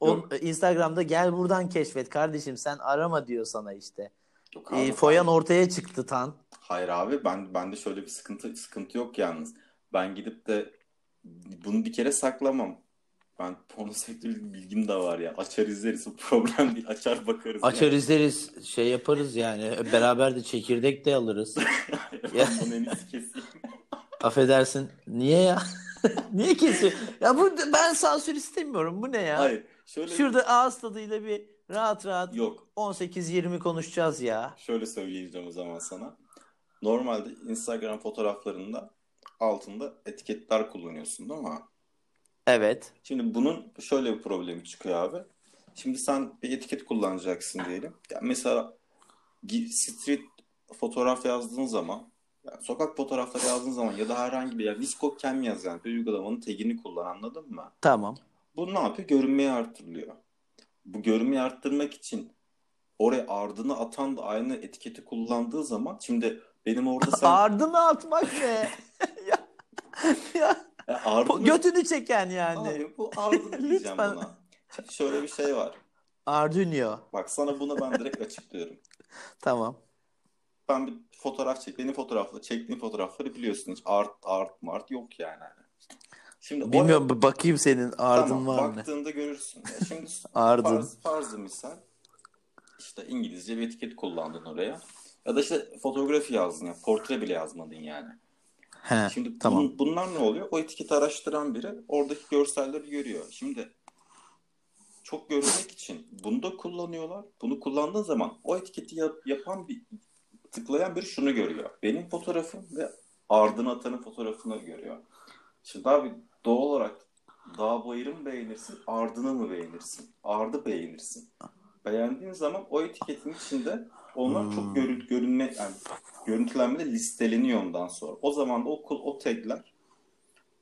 O, Yok. e, Instagram'da gel buradan keşfet kardeşim sen arama diyor sana işte. Yok E, abi, foyan hayır. ortaya çıktı tan. Hayır abi ben bende şöyle bir sıkıntı sıkıntı yok yalnız. Ben gidip de bunu bir kere saklamam. Ben porno sektörü bilgim de var ya. Açar izleriz. Bu problem değil. Açar bakarız. Açar izleriz, şey yaparız yani. Beraber de çekirdek de alırız. <laughs> yani. Ya. En keseyim. <laughs> Affedersin. Niye ya? <laughs> Niye kesiyor? Ya bu ben sansür istemiyorum. Bu ne ya? Hayır. Şöyle Şurada ağız tadıyla bir rahat rahat yok. 18-20 konuşacağız ya. Şöyle söyleyeceğim o zaman sana. Normalde Instagram fotoğraflarında altında etiketler kullanıyorsun değil mi? Evet. Şimdi bunun şöyle bir problemi çıkıyor abi. Şimdi sen bir etiket kullanacaksın diyelim. Ya mesela street fotoğraf yazdığın zaman, yani sokak fotoğrafları yazdığın zaman ya da herhangi bir ya Viscocam yaz yani bir uygulamanın tagini kullan anladın mı? Tamam. Bu ne yapıyor? Görünmeyi arttırılıyor. Bu görünmeyi arttırmak için oraya ardını atan da aynı etiketi kullandığı zaman şimdi benim orada sen <laughs> Ardını atmak ne? <laughs> ya, ya, ardını götünü çeken yani. Abi bu ardını <laughs> diyeceğim buna. Şimdi şöyle bir şey var. Arduino. Bak sana bunu ben direkt açıklıyorum. Tamam. Ben bir fotoğraf çek, benim fotoğrafla çektiğim fotoğrafları biliyorsun hiç art art mart yok yani. Şimdi Bilmiyorum bir bakayım senin ardın tamam, var mı? baktığında görürsün. Ya şimdi <laughs> Ardın. farz, farzı misal işte İngilizce bir etiket kullandın oraya. Ya da işte fotoğrafı yazdın ya portre bile yazmadın yani. He, Şimdi tamam. bun- bunlar ne oluyor? O etiketi araştıran biri oradaki görselleri görüyor. Şimdi çok görmek için bunu da kullanıyorlar. Bunu kullandığın zaman o etiketi yap- yapan bir tıklayan biri şunu görüyor. Benim fotoğrafım ve ardını atanın fotoğrafını görüyor. Şimdi abi doğal olarak dağ bayırı mı beğenirsin, ardını mı beğenirsin? Ardı beğenirsin. Beğendiğin zaman o etiketin içinde onlar Hmm. çok görü- görünme yani görüntülenmede listeleniyor ondan sonra. O zaman da o, o tagler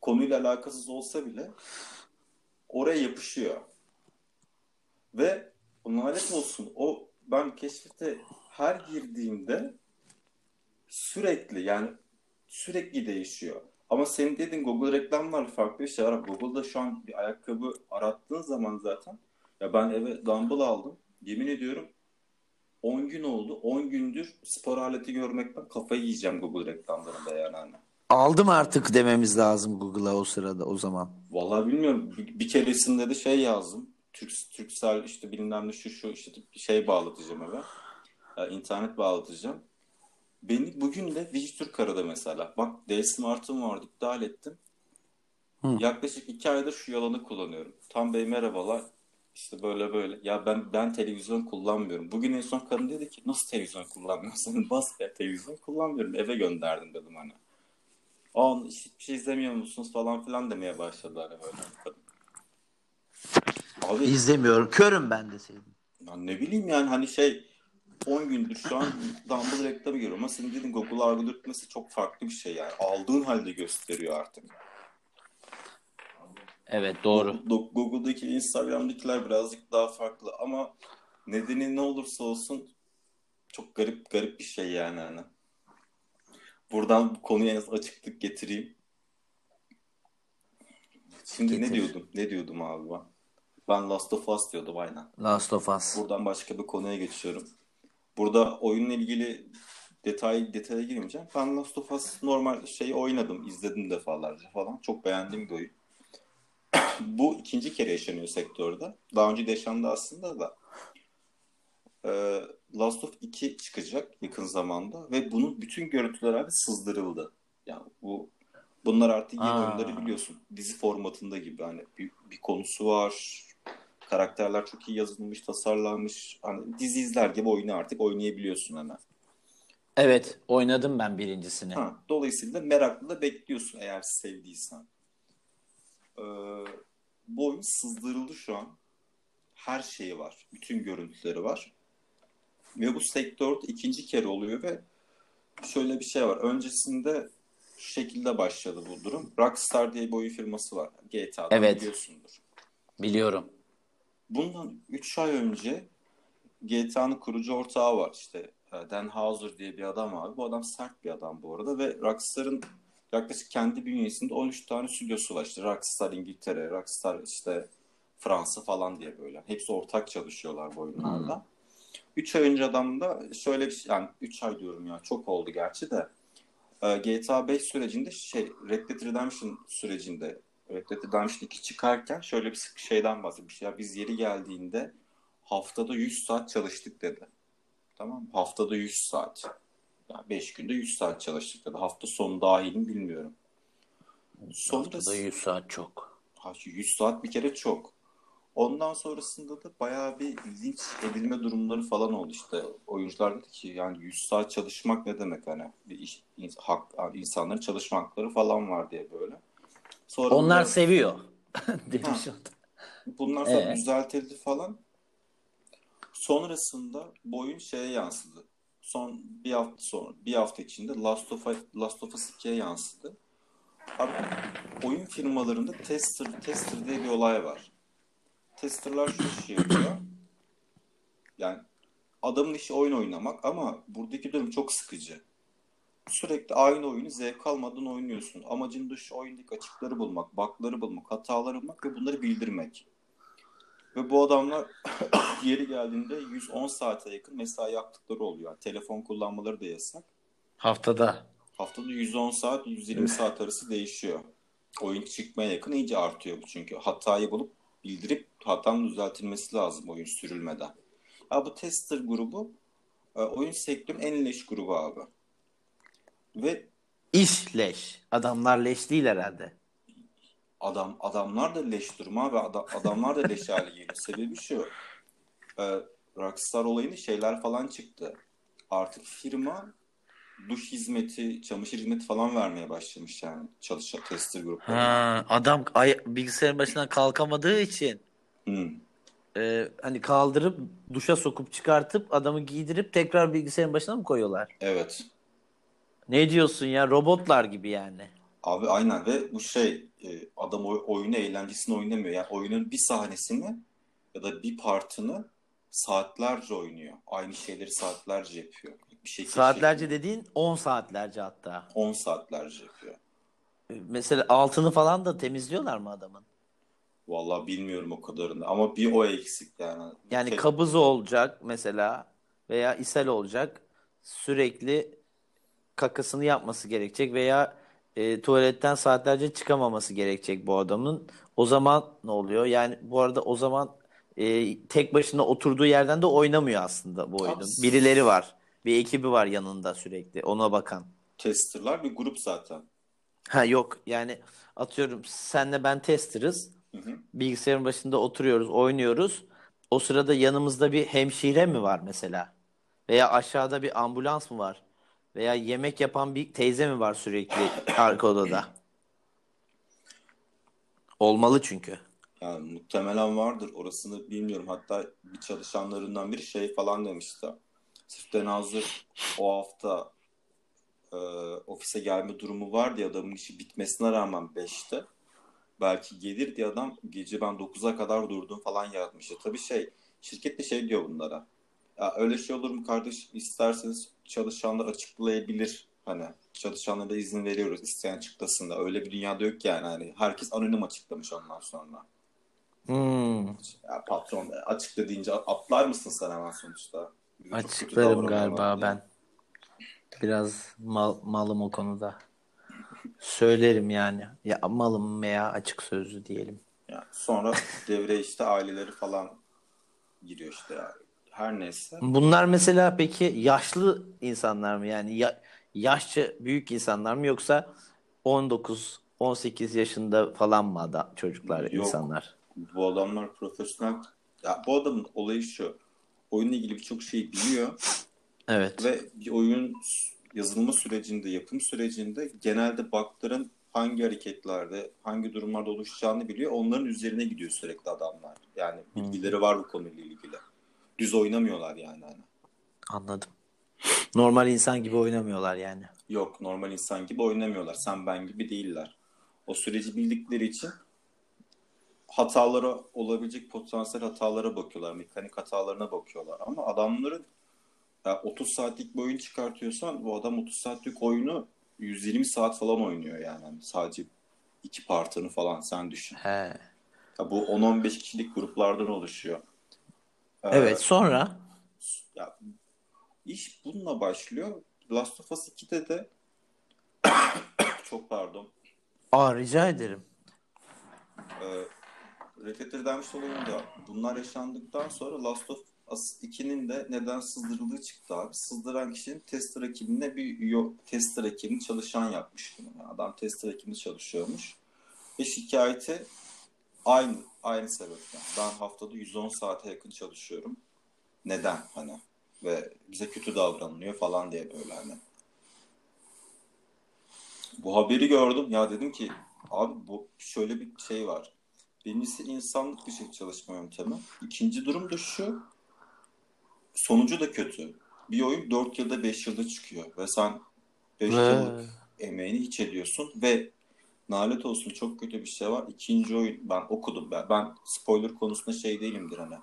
konuyla alakasız olsa bile oraya yapışıyor. Ve lanet olsun o ben keşfete her girdiğimde sürekli yani sürekli değişiyor. Ama senin dediğin Google reklamlar farklı bir şey var. Google'da şu an bir ayakkabı arattığın zaman zaten ya ben eve dumbbell aldım. Yemin ediyorum 10 gün oldu. 10 gündür spor aleti görmekten kafayı yiyeceğim Google reklamlarında yani. Hani. Aldım artık dememiz lazım Google'a o sırada o zaman. Vallahi bilmiyorum. Bir, bir keresinde de şey yazdım. Türk, Türksel işte bilmem ne şu şu işte bir şey bağlatacağım eve. Ya, internet bağlatacağım. Beni bugün de Dijitürk aradı mesela. Bak D Smart'ım vardı iptal ettim. Hı. Yaklaşık iki aydır şu yalanı kullanıyorum. Tam Bey merhabalar. İşte böyle böyle. Ya ben ben televizyon kullanmıyorum. Bugün en son kadın dedi ki nasıl televizyon kullanmıyorsun? <laughs> Bas ya televizyon kullanmıyorum. Eve gönderdim dedim hani. Aa hiçbir şey izlemiyor musunuz falan filan demeye başladılar böyle kadın. Abi İzlemiyorum. Körüm ben deseydim. ya ne bileyim yani hani şey 10 gündür şu an Dumble reklamı görüyorum ama senin dediğin Google algoritması çok farklı bir şey yani. Aldığın halde gösteriyor artık. Evet doğru. Go- Google'daki Instagram'dakiler birazcık daha farklı ama nedeni ne olursa olsun çok garip garip bir şey yani hani. Buradan bu konuya en açıklık getireyim. Şimdi ne Getir. diyordum? Ne diyordum abi ben? Ben Last of Us diyordum aynen. Last of Us. Buradan başka bir konuya geçiyorum. Burada oyunla ilgili detay detaya girmeyeceğim. Ben Last of Us normal şey oynadım, izledim defalarca falan. Çok beğendiğim bir oyun. <coughs> Bu ikinci kere yaşanıyor sektörde. Daha önce de yaşandı aslında da. Ee, Last of 2 çıkacak yakın zamanda ve bunun bütün görüntüler abi sızdırıldı. Yani bu bunlar artık yeni Aa. oyunları biliyorsun. Dizi formatında gibi hani bir, bir konusu var. Karakterler çok iyi yazılmış, tasarlanmış. Hani dizi izler gibi oyunu artık oynayabiliyorsun hemen. Evet, oynadım ben birincisini. Ha, dolayısıyla meraklı da bekliyorsun eğer sevdiysen. Ee, bu oyun sızdırıldı şu an. Her şeyi var. Bütün görüntüleri var. Ve bu sektörde ikinci kere oluyor ve şöyle bir şey var. Öncesinde şu şekilde başladı bu durum. Rockstar diye bir oyun firması var. GTA'dan Evet. biliyorsundur. Biliyorum. Bundan 3 ay önce GTA'nın kurucu ortağı var işte e, Dan Houser diye bir adam abi. Bu adam sert bir adam bu arada ve Rockstar'ın yaklaşık kendi bünyesinde 13 tane stüdyosu var. İşte Rockstar İngiltere, Rockstar işte Fransa falan diye böyle. Hepsi ortak çalışıyorlar bu oyunlarda. 3 ay önce adam da şöyle bir şey, yani 3 ay diyorum ya çok oldu gerçi de e, GTA 5 sürecinde şey Red Dead Redemption sürecinde Redemption 2 çıkarken şöyle bir şeyden bahsetmiş. Ya biz yeri geldiğinde haftada 100 saat çalıştık dedi. Tamam mı? Haftada 100 saat. Yani 5 günde 100 saat çalıştık dedi. Hafta sonu dahil mi bilmiyorum. Sonrası, Haftada 100 saat çok. Ha, 100 saat bir kere çok. Ondan sonrasında da bayağı bir linç edilme durumları falan oldu işte. Oyuncular dedi ki yani 100 saat çalışmak ne demek hani bir iş, hak, insanların çalışma hakları falan var diye böyle. Sonra Onlar bunlar- seviyor. <laughs> Demiş o da. Bunlar sonra Ee? düzeltildi falan. Sonrasında bu oyun şeye yansıdı. Son bir hafta sonra, bir hafta içinde Last of Last of Us 2'ye yansıdı. Abi, oyun firmalarında tester, tester diye bir olay var. Testerlar şu işi yapıyor. Yani adamın işi oyun oynamak ama buradaki durum çok sıkıcı. Sürekli aynı oyunu zevk almadan oynuyorsun. Amacın da şu oyundaki açıkları bulmak, bug'ları bulmak, hataları bulmak ve bunları bildirmek. Ve bu adamlar <coughs> yeri geldiğinde 110 saate yakın mesai yaptıkları oluyor. Yani telefon kullanmaları da yasak. Haftada. Haftada 110 saat, 120 saat arası değişiyor. Oyun çıkmaya yakın iyice artıyor bu çünkü. Hatayı bulup bildirip hatanın düzeltilmesi lazım oyun sürülmeden. Ya bu tester grubu e, oyun sektörünün en leş grubu abi. Ve İş leş. Adamlar leş değil herhalde. adam adamlar da leş durum abi. Ada- adamlar da leş hale geliyor. <laughs> Sebebi şu. E, Rockstar olayında şeyler falan çıktı. Artık firma duş hizmeti, çamaşır hizmeti falan vermeye başlamış yani çalışan tester gruplarına. Ha, adam ay- bilgisayarın başından kalkamadığı için Hmm. e, hani kaldırıp duşa sokup çıkartıp adamı giydirip tekrar bilgisayarın başına mı koyuyorlar? Evet. Ne diyorsun ya? Robotlar gibi yani. Abi aynen ve bu şey e, adam oy- oyunu eğlencesini oynamıyor. Yani oyunun bir sahnesini ya da bir partını saatlerce oynuyor. Aynı şeyleri saatlerce yapıyor. Bir şey Saatlerce keşfetmiyor. dediğin 10 saatlerce hatta. 10 saatlerce yapıyor. E, Mesela altını falan da temizliyorlar mı adamın? Vallahi bilmiyorum o kadarını ama bir o eksik yani. Yani kabız olacak mesela veya ishal olacak. Sürekli kakasını yapması gerekecek veya e, tuvaletten saatlerce çıkamaması gerekecek bu adamın. O zaman ne oluyor? Yani bu arada o zaman e, tek başına oturduğu yerden de oynamıyor aslında bu oyunun. Abi- Birileri var. Bir ekibi var yanında sürekli ona bakan. testerlar bir grup zaten. Ha yok yani atıyorum senle ben testerız. Hı hı. Bilgisayarın başında oturuyoruz, oynuyoruz. O sırada yanımızda bir hemşire mi var mesela? Veya aşağıda bir ambulans mı var? Veya yemek yapan bir teyze mi var sürekli <coughs> arka odada? Olmalı çünkü. Yani muhtemelen vardır. Orasını bilmiyorum. Hatta bir çalışanlarından biri şey falan demişti. Sırf hazır o hafta e, ofise gelme durumu var diye adamın işi bitmesine rağmen 5'te belki gelir diye adam gece ben 9'a kadar durdum falan yazmıştı. Tabii şey şirket de şey diyor bunlara. Ya öyle şey olur mu kardeş isterseniz çalışanlar açıklayabilir. Hani çalışanlara izin veriyoruz isteyen açıklasın da. Öyle bir dünyada yok yani. Hani herkes anonim açıklamış ondan sonra. Hmm. Ya patron açıkla deyince atlar mısın sen hemen sonuçta? kötü Açıklarım galiba diye. ben. Biraz mal, malım o konuda. Söylerim yani. Ya malım veya açık sözlü diyelim. Yani sonra devreye işte aileleri falan giriyor işte yani. Her neyse. Bunlar mesela peki yaşlı insanlar mı? Yani ya, yaşça büyük insanlar mı yoksa 19 18 yaşında falan mı adam çocuklar, Yok. insanlar? Bu adamlar profesyonel. Ya bu adamın olayı şu. Oyunla ilgili birçok şeyi biliyor Evet. ve bir oyun yazılma sürecinde, yapım sürecinde genelde bug'ların hangi hareketlerde, hangi durumlarda oluşacağını biliyor. Onların üzerine gidiyor sürekli adamlar. Yani bilgileri var bu konuyla ilgili. Düz oynamıyorlar yani. Hani. Anladım. Normal insan gibi oynamıyorlar yani. Yok normal insan gibi oynamıyorlar. Sen ben gibi değiller. O süreci bildikleri için hatalara olabilecek potansiyel hatalara bakıyorlar. Mekanik hatalarına bakıyorlar. Ama adamların ya 30 saatlik bir oyun çıkartıyorsan bu adam 30 saatlik oyunu 120 saat falan oynuyor yani. Hani sadece iki partını falan sen düşün. He. Ya bu 10-15 kişilik gruplardan oluşuyor. Ee, Evet, sonra ya iş bununla başlıyor. Last of Us 2'de de <coughs> çok pardon. Aa rica ederim. Ee, Red Dead Redemption oyunda bunlar yaşandıktan sonra Last of Us 2'nin de neden sızdırıldığı çıktı abi. Sızdıran kişinin tester ekibine bir yo, tester ekibini çalışan yapmış bunu. Yani adam tester ekibinde çalışıyormuş. Ve şikayeti aynı aynı sebepten. Ben haftada 110 saate yakın çalışıyorum. Neden hani? Ve bize kötü davranılıyor falan diye böyle hani. Bu haberi gördüm. Ya dedim ki abi bu şöyle bir şey var. Birincisi insanlık dışı çalışma yöntemi. İkinci durum da şu. Sonucu da kötü. Bir oyun 4 yılda 5 yılda çıkıyor. Ve sen 5 Ve- yıllık emeğini hiç ediyorsun. Ve nalet olsun çok kötü bir şey var. İkinci oyun ben okudum. Ben, ben spoiler konusunda şey değilimdir hani.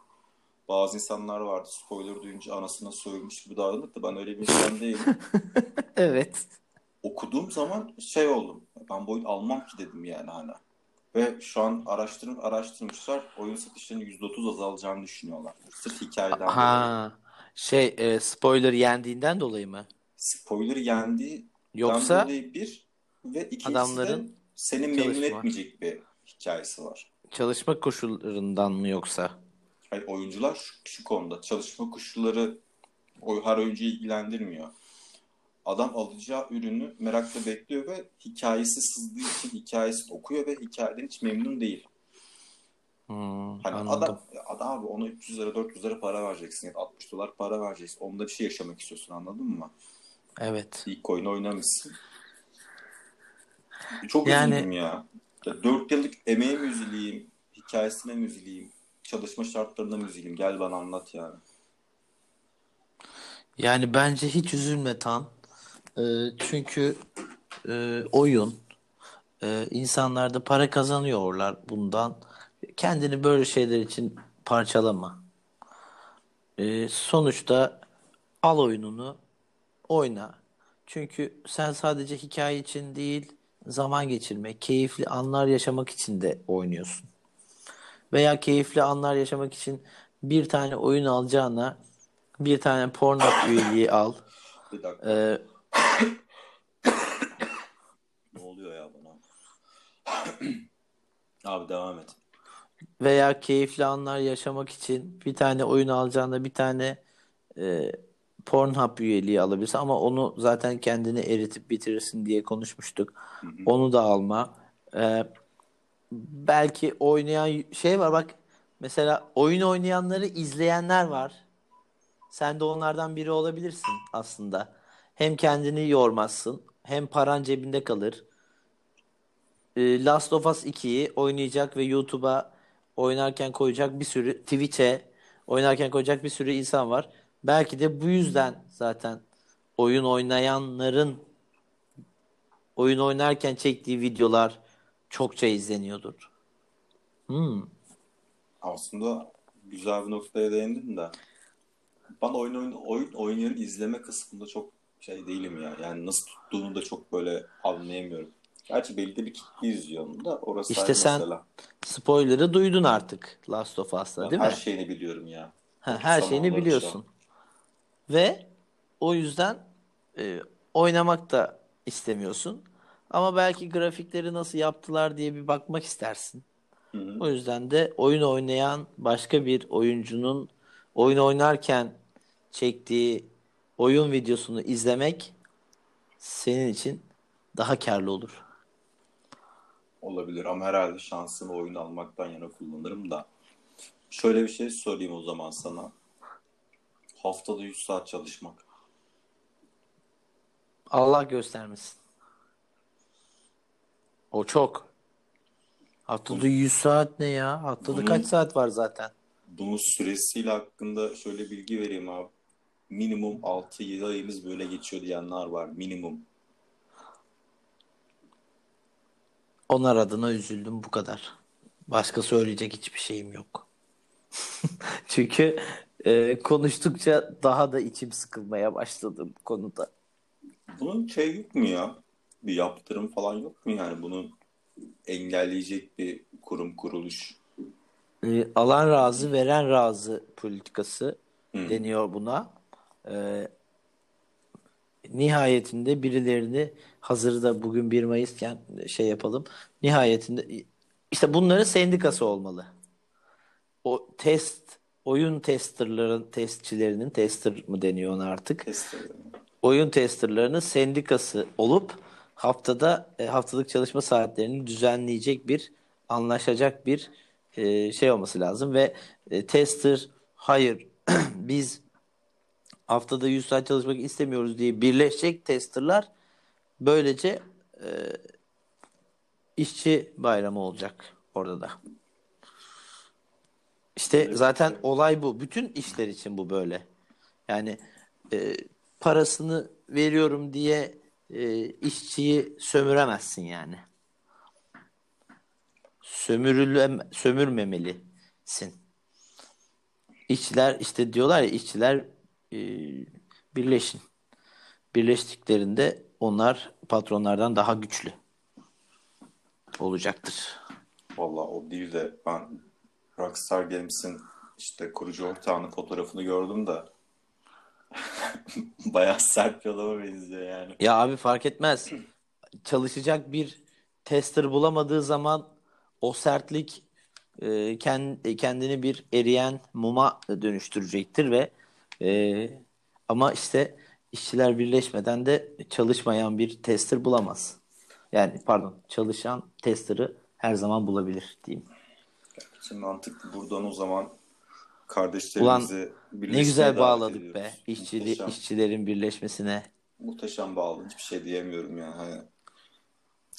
Bazı insanlar vardı spoiler duyunca anasına soyulmuş gibi davranır da ben öyle bir insan değilim. <laughs> Evet. okuduğum zaman şey oldum. Ben bu oyun almam ki dedim yani hani. Ve şu an araştırım araştırmışlar. Oyun satışlarının %30 azalacağını düşünüyorlar. Sırf hikayeden dolayı. Ha. Şey e, spoiler yendiğinden dolayı mı? Spoiler yendiği Yoksa dolayı bir ve ikincisi adamların de seni memnun çalışma. etmeyecek bir hikayesi var. çalışma koşullarından mı yoksa? Hayır, oyuncular şu, şu konuda çalışma koşulları her oyuncuyu ilgilendirmiyor. Adam alacağı ürünü merakla bekliyor ve hikayesi sızdığı için hikayesini okuyor ve hikayeden hiç memnun değil. Hmm, Hani anladım. adam, adam abi ona 300 lira 400 lira para vereceksin ya da 60 dolar para vereceksin. Onda bir şey yaşamak istiyorsun anladın mı? Evet. İlk oyunu oynamışsın. Çok Yani- üzüldüm ya. ya. 4 yıllık emeğe mi üzüleyim, hikayesine mi üzüleyim, çalışma şartlarına mı üzüleyim? Gel bana anlat yani. Yani bence hiç üzülme Tan. Ee, çünkü e, oyun e, insanlar da para kazanıyorlar bundan. Kendini böyle şeyler için parçalama. Ee, sonuçta al oyununu oyna. Çünkü sen sadece hikaye için değil, zaman geçirmek, keyifli anlar yaşamak için de oynuyorsun. Veya keyifli anlar yaşamak için bir tane oyun alacağına bir tane Pornhub <coughs> üyeliği al. Bir dakika Ee, ne oluyor ya bana? <coughs> abi devam et. veya keyifli anlar yaşamak için bir tane oyun alacağına bir tane e, Pornhub üyeliği alabilirsin ama onu zaten kendini eritip bitirirsin diye konuşmuştuk. Hı hı. Onu da alma. Ee, belki oynayan şey var bak mesela oyun oynayanları izleyenler var. Sen de onlardan biri olabilirsin aslında. Hem kendini yormazsın hem paran cebinde kalır. Ee, Last of Us 2'yi oynayacak ve YouTube'a oynarken koyacak bir sürü Twitch'e oynarken koyacak bir sürü insan var. Belki de bu yüzden zaten oyun oynayanların oyun oynarken çektiği videolar çokça izleniyordur. Hmm. Aslında güzel bir noktaya değindin de. Ben oyun, oyun, oyun oynayanı izleme kısmında çok şey değilim ya. Yani nasıl tuttuğunu da çok böyle anlayamıyorum. Gerçi belli de bir kitle izliyor onu da. Orası İşte sen mesele. Spoiler'ı duydun artık Last of Us'ta Ben değil her mi? şeyini biliyorum ya. Ha, her Son şeyini biliyorsun. Ve o yüzden e, oynamak da istemiyorsun. Ama belki grafikleri nasıl yaptılar diye bir bakmak istersin. Hı hı. O yüzden de oyun oynayan başka bir oyuncunun oyun oynarken çektiği oyun videosunu izlemek senin için daha karlı olur. Olabilir ama herhalde şansımı oyun almaktan yana kullanırım da. Şöyle bir şey sorayım o zaman sana. Haftada 100 saat çalışmak. Allah göstermesin. O çok. Haftada 100 saat ne ya? Haftada Bunun- kaç saat var zaten? Bunun süresiyle hakkında şöyle bilgi vereyim abi. Minimum 6-7 ayımız böyle geçiyor diyenler var. Minimum. Onlar adına üzüldüm bu kadar. Başka söyleyecek hiçbir şeyim yok. <laughs> Çünkü e, konuştukça daha da içim sıkılmaya başladı bu konuda. Bunun şey yok mu ya? Bir yaptırım falan yok mu yani? Bunu engelleyecek bir kurum kuruluş. E, alan razı, veren razı politikası Hı. deniyor buna. E, nihayetinde birilerini hazırda bugün 1 Mayıs'ken şey yapalım. Nihayetinde işte bunların sendikası olmalı. O test oyun testerların testçilerinin tester mı deniyor ona artık? Test edelim. Oyun testerlarının sendikası olup haftada e, haftalık çalışma saatlerini düzenleyecek bir anlaşacak bir e, şey olması lazım ve e, tester hayır <clears throat> biz haftada 100 saat çalışmak istemiyoruz diye birleşecek testerlar böylece e, işçi bayramı olacak orada da. İşte zaten olay bu. Bütün işler için bu böyle. Yani e, parasını veriyorum diye e, işçiyi sömüremezsin yani. Sömürülem sömürmemelisin. İşçiler işte diyorlar ya işçiler e, birleşin. Birleştiklerinde onlar patronlardan daha güçlü olacaktır. Vallahi o değil de ben Rockstar Games'in işte kurucu ortağının fotoğrafını gördüm de <laughs> bayağı sert bir adama benziyor yani. Ya abi fark etmez. Çalışacak bir tester bulamadığı zaman o sertlik e, ken- kendini bir eriyen muma dönüştürecektir ve e, ama işte işçiler birleşmeden de çalışmayan bir tester bulamaz. Yani pardon çalışan tester'ı her zaman bulabilir diyeyim. Şimdi mantıklı buradan o zaman kardeşlerimizi Ne birleşmeye güzel bağladık ediyoruz. be işçili, Muhteşem, işçilerin birleşmesine. muhteşem bağlı. Hiçbir şey diyemiyorum yani. Hani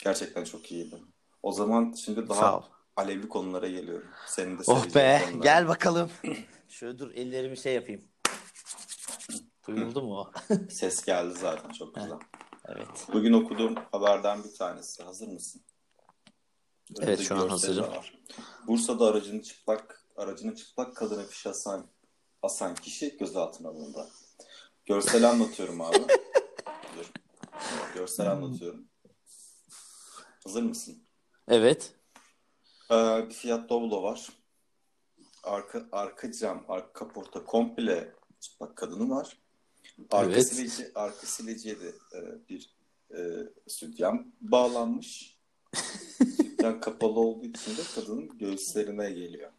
gerçekten çok iyiydi. O zaman şimdi daha alevli konulara geliyorum. Senin de Oh be konulara. gel bakalım. <clears throat> Şöyle dur ellerimi şey yapayım. Duyuldu mu o? Ses geldi zaten çok <laughs> güzel. Evet. Bugün okuduğum haberden bir tanesi. Hazır mısın? Evet, şu an hazırım. var. Bursa'da aracını çıplak aracını çıplak kadına fişe asan, asan kişi gözaltına alındı. Görsel anlatıyorum abi. <laughs> Dur. Görsel Hmm. anlatıyorum. Hazır mısın? Evet. Ee, bir Fiat Doblo var. Arka, arka cam, arka kaporta komple çıplak kadını var. Arka Evet. sileci, arka sileciye de e, bir e, sütyen bağlanmış. <laughs> sütyen kapalı olduğu için de kadının göğüslerine geliyor.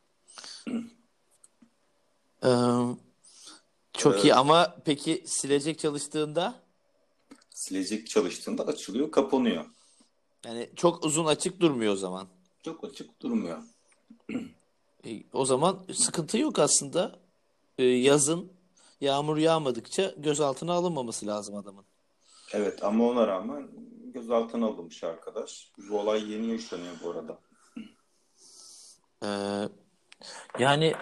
Çok Evet. iyi ama peki silecek çalıştığında Silecek çalıştığında açılıyor, kapanıyor. yani çok uzun açık durmuyor o zaman. Çok açık durmuyor. E, o zaman sıkıntı yok aslında. E, yazın yağmur yağmadıkça gözaltına alınmaması lazım adamın. Evet ama ona rağmen gözaltına alınmış arkadaş. Bu olay yeni yaşanıyor bu arada. Ee, yani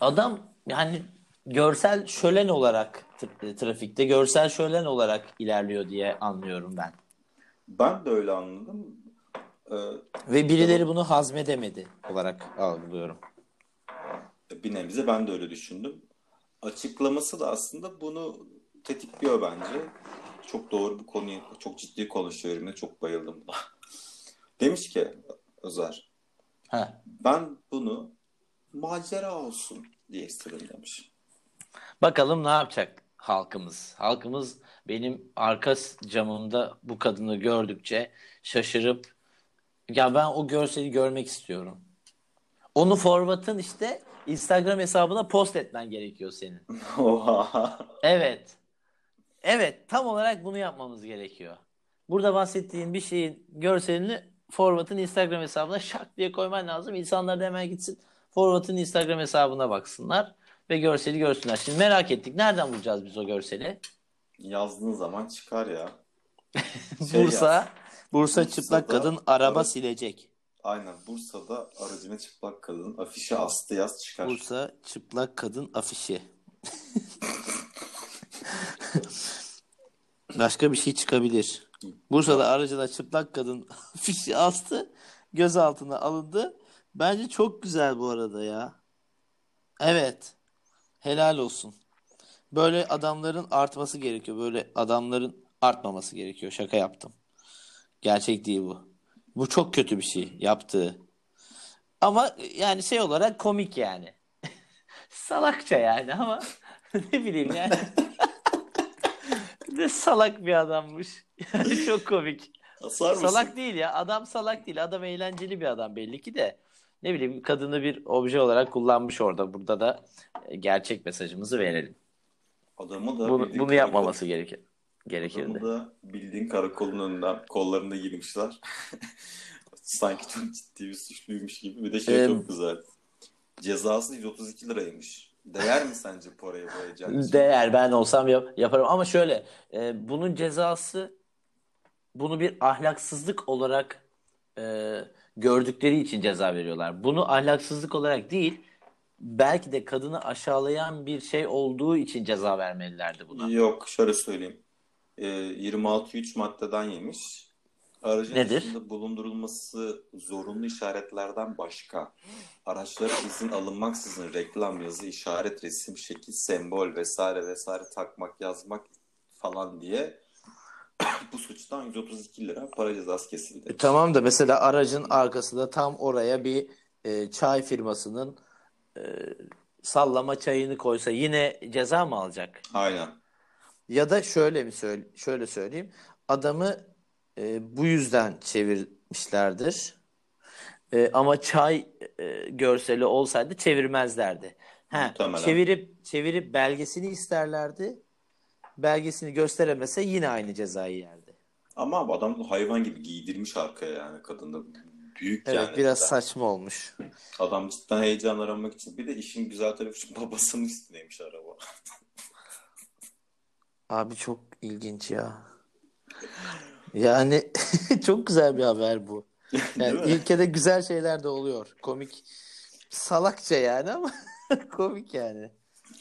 adam yani görsel şölen olarak tra- trafikte görsel şölen olarak ilerliyor diye anlıyorum ben. Ben de öyle anladım. Ee, Ve birileri bunu hazmedemedi olarak algılıyorum. bir nebze ben de öyle düşündüm. Açıklaması da aslında bunu tetikliyor bence. Çok doğru bir konuyu, çok ciddi konuşuyor benimle. Çok bayıldım buna. <laughs> Demiş ki Özer, Ha. ben bunu macera olsun diye istedim demiş. Bakalım ne yapacak halkımız. Halkımız benim arka camımda bu kadını gördükçe şaşırıp ya ben o görseli görmek istiyorum. Onu forvatın işte Instagram hesabına post etmen gerekiyor senin. <laughs> Oha. Evet. Evet, tam olarak bunu yapmamız gerekiyor. Burada bahsettiğin bir şeyin görselini forvatın Instagram hesabına şak diye koyman lazım. İnsanlar da hemen gitsin forvatın Instagram hesabına baksınlar ve görseli görsünler. Şimdi merak ettik. Nereden bulacağız biz o görseli? Yazdığın zaman çıkar ya. <laughs> Bursa, Şey yaz. Bursa Bursa'da çıplak kadın araba ara- silecek. Aynen Bursa'da aracına çıplak kadın afişe astı yaz çıkar. Bursa çıplak kadın afişi. <laughs> Başka bir şey çıkabilir. Bursa'da aracına çıplak kadın <laughs> afişi astı. Gözaltına alındı. Bence çok güzel bu arada ya. Evet. Helal olsun. Böyle adamların artması gerekiyor. Böyle adamların artmaması gerekiyor. Şaka yaptım. Gerçek değil bu. Bu çok kötü bir şey yaptığı. Ama yani şey olarak komik yani. <laughs> Salakça yani ama <laughs> ne bileyim yani. Ne salak bir adammış. <laughs> Yani çok komik. Asar mısın? Salak değil ya. Adam salak değil. Adam eğlenceli bir adam belli ki de. Ne bileyim kadını bir obje olarak kullanmış orada. Burada da e, gerçek mesajımızı verelim. Adamı da Bunu, bunu karakol- yapmaması gerekir. Gerekirdi. Adamı da bildiğin karakolun önünden kollarında girmişler. <laughs> Sanki çok ciddi bir suçluymuş gibi. Bir de şey Ee, çok güzel. Cezası 132 liraymış. Değer mi sence parayı heyecan <laughs> için? Değer ben olsam yap- yaparım ama şöyle e, bunun cezası bunu bir ahlaksızlık olarak e, gördükleri için ceza veriyorlar. Bunu ahlaksızlık olarak değil belki de kadını aşağılayan bir şey olduğu için ceza vermelilerdi buna. Yok şöyle söyleyeyim. Ee, 26-3 maddeden yemiş. Aracın Nedir? içinde bulundurulması zorunlu işaretlerden başka araçlara izin alınmaksızın reklam yazı, işaret, resim, şekil, sembol vesaire vesaire takmak, yazmak falan diye <coughs> bu suçtan 132 lira para cezası kesildi. E, tamam da mesela aracın arkasında tam oraya bir e, çay firmasının e, sallama çayını koysa yine ceza mı alacak? Aynen. Ya da şöyle mi söyle şöyle söyleyeyim. Adamı e, bu yüzden çevirmişlerdir. E, ama çay e, görseli olsaydı çevirmezlerdi. Ha, Muhtemelen. çevirip çevirip belgesini isterlerdi. Belgesini gösteremese yine aynı cezayı yerdi. Ama adam hayvan gibi giydirmiş arkaya yani kadında. Büyük Evet, yani. biraz cidden. saçma olmuş. Adam cidden heyecan aramak için. Bir de işin güzel tarafı şu babasının üstüneymiş araba. Abi çok ilginç ya. Yani <laughs> çok güzel bir haber bu. <laughs> Yani ülkede güzel şeyler de oluyor. Komik. Salakça yani ama <laughs> komik yani.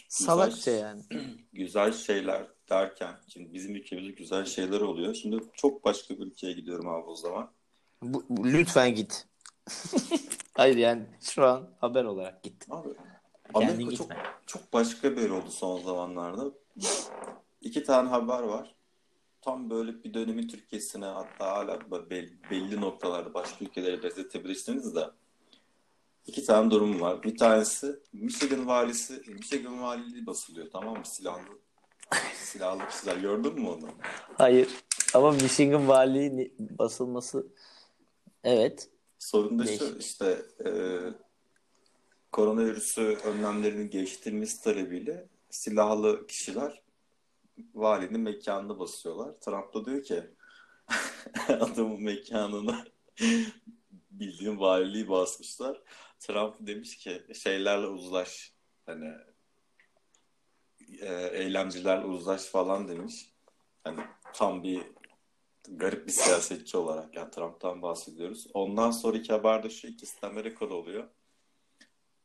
Salakça yani. <clears throat> güzel şeyler derken şimdi bizim ülkemizde güzel şeyler oluyor. Şimdi çok başka bir ülkeye gidiyorum abi o zaman. Bu, bu- lütfen git. Hayır yani şu an haber olarak git. Abi Amerika çok, çok başka bir oldu son zamanlarda. İki tane haber var. Tam böyle bir dönemin Türkiye'sine hatta hala belli, noktalarda başka ülkelere benzetebilirsiniz de. İki tane durum var. Bir tanesi Michigan valisi, Michigan valiliği basılıyor tamam mı? Silahlı. Silahlı kişiler gördün mü onu? Hayır. Ama Michigan valiliği basılması evet. Sorun da şu işte e, koronavirüsü önlemlerinin geçtirilmesi talebiyle silahlı kişiler valinin mekanını basıyorlar. Trump da diyor ki <laughs> adamın mekanına <laughs> bildiğin valiliği basmışlar. Trump demiş ki şeylerle uzlaş hani e, eylemcilerle uzlaş falan demiş. Hani tam bir garip bir siyasetçi olarak yani Trump'tan bahsediyoruz. Ondan sonraki haber de şu ikisi de Amerika'da oluyor.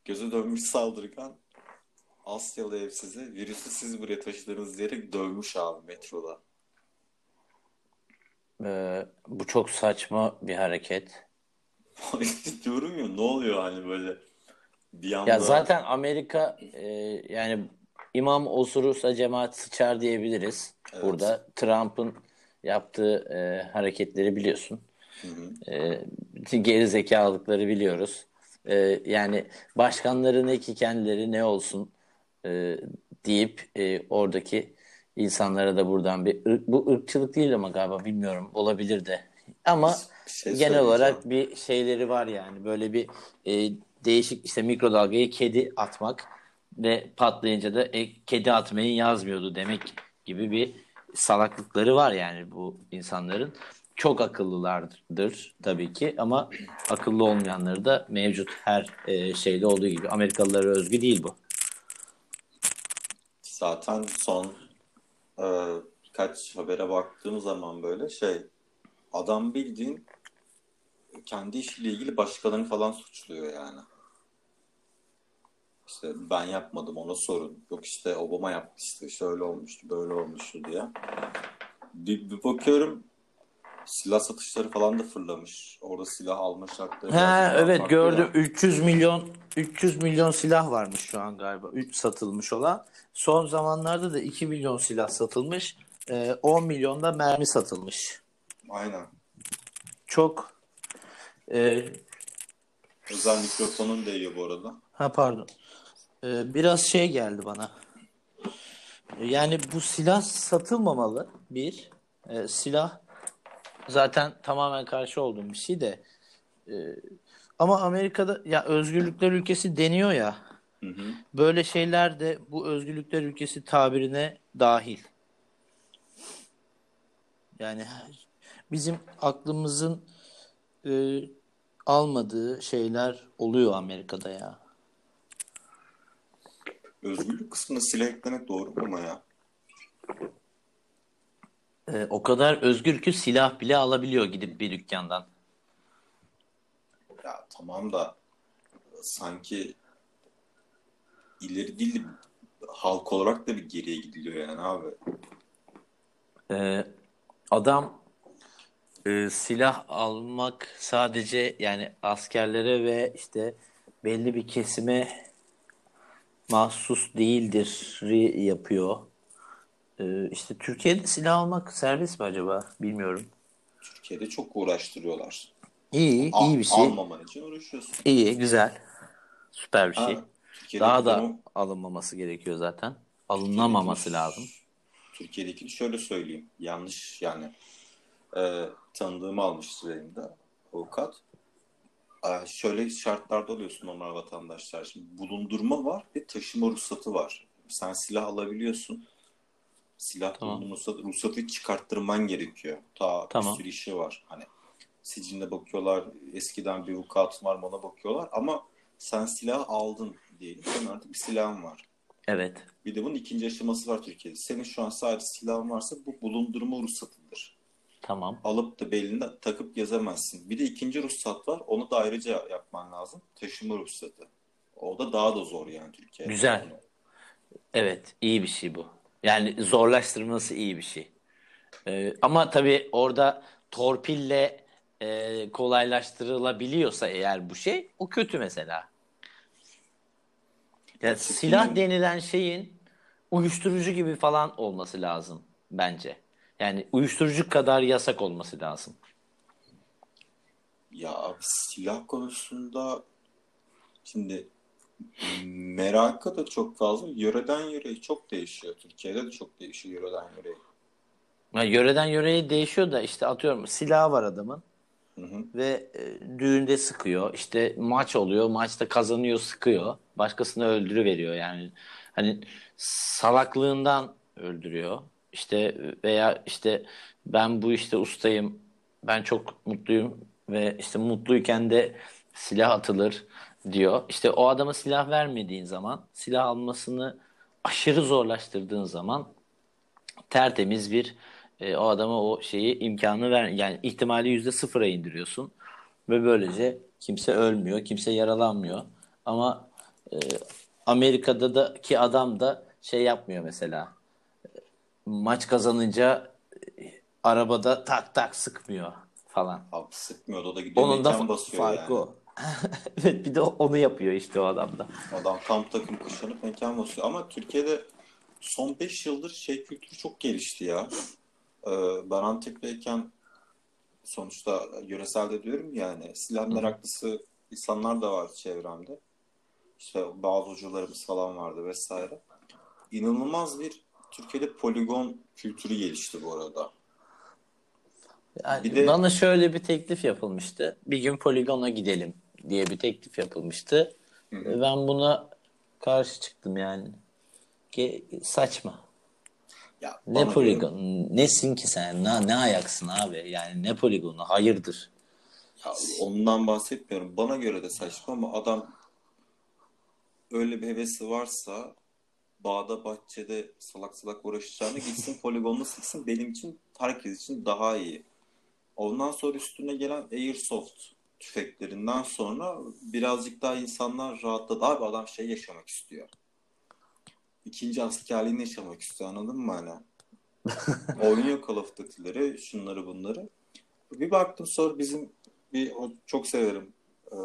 Gözü dönmüş saldırgan Asyalı evsizi virüsü siz buraya taşıdınız diyerek dövmüş abi metroda. Ee, bu çok saçma bir hareket. <laughs> Diyorum ya ne oluyor hani böyle bir anda Ya zaten Amerika e, yani imam osurursa cemaat sıçar diyebiliriz. Evet. Burada Trump'ın yaptığı e, hareketleri biliyorsun. Hı hı. E, geri zekalılıkları biliyoruz. E, yani başkanları ne ki kendileri ne olsun e, deyip e, oradaki insanlara da buradan bir ırk- bu ırkçılık değil ama galiba bilmiyorum olabilir de. Ama Bir şey genel olarak bir şeyleri var yani böyle bir e, değişik işte mikrodalgayı kedi atmak ve patlayınca da e, kedi atmayı yazmıyordu demek gibi bir salaklıkları var yani bu insanların. Çok akıllılardır tabii ki ama akıllı olmayanları da mevcut her e, şeyde olduğu gibi. Amerikalılara özgü değil bu. Zaten son e, birkaç habere baktığım zaman böyle şey adam bildiğin kendi işiyle ilgili başkalarını falan suçluyor yani. İşte ben yapmadım ona sorun. Yok işte Obama yapmıştı şöyle olmuştu böyle olmuştu diye. Bir, bir bakıyorum silah satışları falan da fırlamış. Orada silah alma şartları. Daha evet gördüm. ya. 300 milyon 300 milyon silah varmış şu an galiba. 3 satılmış olan. Son zamanlarda da 2 milyon silah satılmış. Ee, 10 milyon da mermi satılmış. Aynen. Çok e, Özel mikrofonun değiyor bu arada. ha pardon. Ee, biraz şey geldi bana. Yani bu silah satılmamalı bir. Ee, silah zaten tamamen karşı olduğum bir şey de. Ee, ama Amerika'da ya özgürlükler ülkesi deniyor ya. Hı hı. Böyle şeyler de bu özgürlükler ülkesi tabirine dahil. Yani bizim aklımızın e, almadığı şeyler oluyor Amerika'da ya. Özgürlük kısmına silah eklemek doğru mu ama ya? E, o kadar özgür ki silah bile alabiliyor gidip bir dükkandan. Ya tamam da sanki ileri değil de halk olarak da bir geriye gidiliyor yani abi. E, adam e, silah almak sadece yani askerlere ve işte belli bir kesime mahsus değildir yapıyor. E, işte Türkiye'de silah almak serbest mi acaba? Bilmiyorum. Türkiye'de çok uğraştırıyorlar. İyi, Al- iyi bir şey. Almaman için uğraşıyorsun. İyi, güzel. Süper bir şey. Ha, Türkiye'deki Daha da konu- alınmaması gerekiyor zaten. Alınamaması Türkiye'deki- lazım. Türkiye'deki şöyle söyleyeyim. Yanlış yani. Ee, tanıdığımı almıştı benim de avukat. Ee, şöyle şartlarda oluyorsun normal vatandaşlar. Şimdi bulundurma var ve taşıma ruhsatı var. Sen silah alabiliyorsun. Silah Tamam. bulundurma ruhsatı, çıkarttırman gerekiyor. Ta Tamam. bir sürü işi var. Hani sicilinde bakıyorlar. Eskiden bir vukuatın var ona bakıyorlar. Ama sen silah aldın diyelim. Senin artık bir silahın var. Evet. Bir de bunun ikinci aşaması var Türkiye'de. Senin şu an sadece silahın varsa bu bulundurma ruhsatıdır. Tamam. Alıp da belinde takıp gezemezsin. Bir de ikinci ruhsat var. Onu da ayrıca yapman lazım. Taşıma ruhsatı. O da daha da zor yani Türkiye'de. Güzel. Evet, iyi bir şey bu. Yani zorlaştırması iyi bir şey. Ee, ama tabii orada torpille e, kolaylaştırılabiliyorsa eğer bu şey, o kötü mesela. Ya silah denilen şeyin uyuşturucu gibi falan olması lazım bence. Yani uyuşturucu kadar yasak olması lazım. Ya silah konusunda şimdi merakı da çok fazla. Yöreden yöreye çok değişiyor. Türkiye'de de çok değişiyor yöreden yöreye. Ya yöreden yöreye değişiyor da işte atıyorum silahı var adamın. Hı hı. ve e, düğünde sıkıyor. İşte maç oluyor. Maçta kazanıyor, sıkıyor. Başkasını öldürüveriyor yani. Hani salaklığından öldürüyor. İşte veya işte ben bu işte ustayım. Ben çok mutluyum ve işte mutluyken de silah atılır diyor. İşte o adama silah vermediğin zaman, silah almasını aşırı zorlaştırdığın zaman tertemiz bir e, o adama o şeyi imkanı ver yani ihtimali yüzde sıfıra indiriyorsun ve böylece kimse ölmüyor, kimse yaralanmıyor. Ama e, Amerika'da da ki adam da şey yapmıyor mesela. Maç kazanınca e, arabada tak tak sıkmıyor falan. Abi sıkmıyor da o da gidiyor Onun da farkı yani. o. <laughs> evet bir de onu yapıyor işte o adam da. Adam tam takım kuşanıp mekan basıyor. Ama Türkiye'de son 5 yıldır şey kültürü çok gelişti ya. Ee, ben Antep'teyken sonuçta yöreselde diyorum yani silah meraklısı insanlar da var çevremde. İşte bazı hocalarımız falan vardı vesaire. inanılmaz bir Türkiye'de poligon kültürü gelişti bu arada. Yani Bir de- bana şöyle bir teklif yapılmıştı. Bir gün poligona gidelim diye bir teklif yapılmıştı. Hı hı. Ve Ben buna karşı çıktım yani. Ge- saçma. Ya Ne poligon? Nesin ki sen? Ne, ne ayaksın abi? Yani ne poligonu? Hayırdır? Ya ondan bahsetmiyorum. Bana göre de saçma ama adam öyle bir hevesi varsa bağda bahçede salak salak uğraşacağını gitsin <laughs> poligonla sıksın benim için herkes için daha iyi. Ondan sonra üstüne gelen Airsoft tüfeklerinden sonra birazcık daha insanlar rahatladı. Abi adam şey yaşamak istiyor. İkinci askerliğini yaşamak istiyor anladın mı hani? <laughs> Oynuyor Call of Duty'leri, şunları bunları. Bir baktım sonra bizim bir çok severim ee,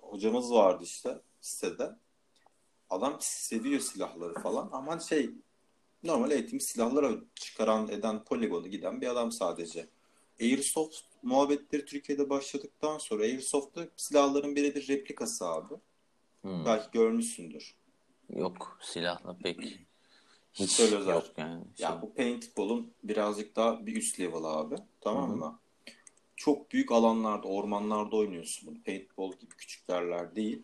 hocamız vardı işte sitede. Adam seviyor silahları falan ama şey normal eğitim silahları çıkaran eden poligonu giden bir adam sadece. Airsoft muhabbetleri Türkiye'de başladıktan sonra Airsoft'ta silahların birebir replikası abi. Hmm. Belki görmüşsündür. Yok silahla pek hiç öyle yok yani. Ya bu paintball'un birazcık daha bir üst level abi. Tamam mı? Çok büyük alanlarda, ormanlarda oynuyorsun bunu. Paintball gibi küçük yerler değil.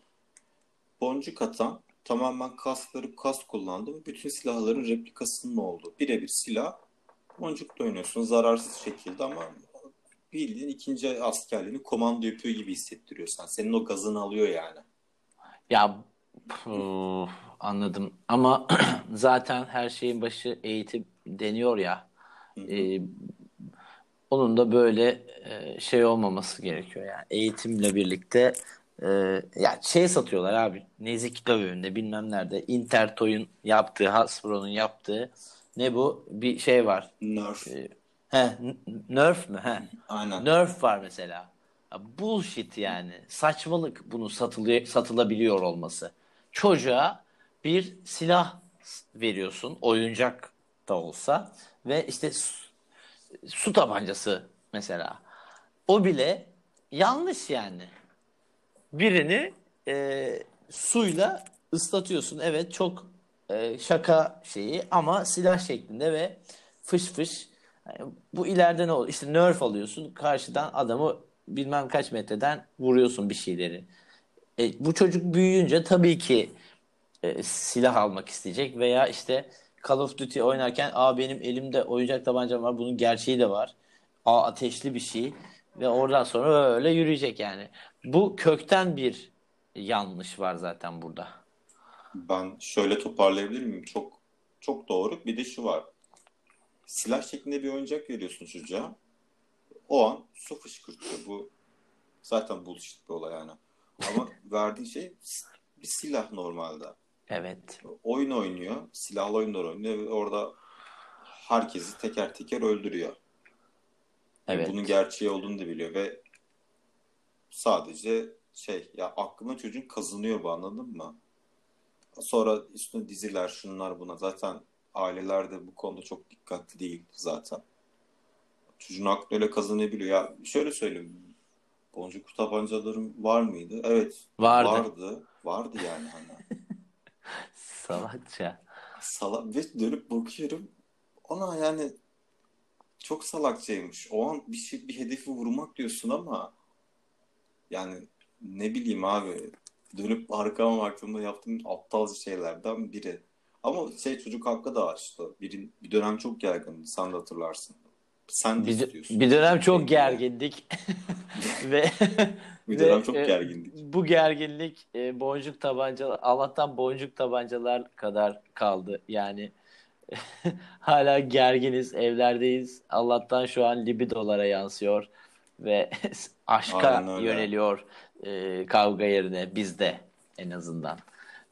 Boncuk atan, tamamen kaskları kask kullandım. Bütün silahların replikasının olduğu. Birebir silah. Boncukla oynuyorsun zararsız şekilde ama bildiğin ikinci askerliğini komando yapıyor gibi hissettiriyor sen. Senin o gazını alıyor yani. Ya püf, anladım ama <clears throat> zaten her şeyin başı eğitim deniyor ya. Hı hı. Ee, onun da böyle e, şey olmaması gerekiyor yani eğitimle birlikte e, ya şey satıyorlar abi Nezik Dövü'nde bilmem nerede Intertoy'un yaptığı Hasbro'nun yaptığı ne bu bir şey var Nerf. Ee, he, Nerf mü? He. Aynen. Nerf var mesela. Bullshit yani. Saçmalık bunu satılıyor satılabiliyor olması. Çocuğa bir silah veriyorsun oyuncak da olsa ve işte su, su tabancası mesela. O bile yanlış yani. Birini e, suyla ıslatıyorsun. Evet çok e, şaka şeyi ama silah şeklinde ve fış fış Yani bu ileride ne olur işte nerf alıyorsun karşıdan adamı bilmem kaç metreden vuruyorsun bir şeyleri e, bu çocuk büyüyünce tabii ki e, silah almak isteyecek veya işte Call of Duty oynarken aa benim elimde oyuncak tabancam var bunun gerçeği de var. Aa ateşli bir şey ve oradan sonra öyle yürüyecek yani. Bu kökten bir yanlış var zaten burada. Ben şöyle toparlayabilir miyim? Çok çok doğru. Bir de şu var. Silah şeklinde bir oyuncak veriyorsun çocuğa. O an su fışkırtıyor. Bu zaten bullshit bir olay yani. Ama <laughs> verdiğin şey bir silah normalde. Evet. Oyun oynuyor. Silahlı oyunlar oynuyor ve orada herkesi teker teker öldürüyor. Evet. Bunun gerçeği olduğunu da biliyor ve sadece şey ya aklına çocuğun kazınıyor bu anladın mı? Sonra üstüne diziler şunlar buna zaten aileler de bu konuda çok dikkatli değil zaten. Çocuğun aklı öyle kazanabiliyor. Ya şöyle söyleyeyim. Boncuk tabancalarım var mıydı? Evet. Vardı. Vardı. Vardı yani hani. <laughs> Salakça. Salak ve dönüp bakıyorum. Ona yani çok salakçaymış. O an bir şey bir hedefi vurmak diyorsun ama yani ne bileyim abi dönüp arkama baktığımda yaptığım aptalca şeylerden biri. Ama şey çocuk hakkı da işte. Bir, bir dönem çok gergindi. Sen de hatırlarsın. Sen de Bir, istiyorsun. bir dönem çok gergindik <laughs> ve <laughs> Bir ve, dönem çok e, gergindik. Bu gerginlik e, boncuk tabancalar Allah'tan boncuk tabancalar kadar kaldı. Yani <laughs> hala gerginiz, evlerdeyiz. Allah'tan şu an libidolara yansıyor ve aşka yöneliyor e, kavga yerine bizde en azından.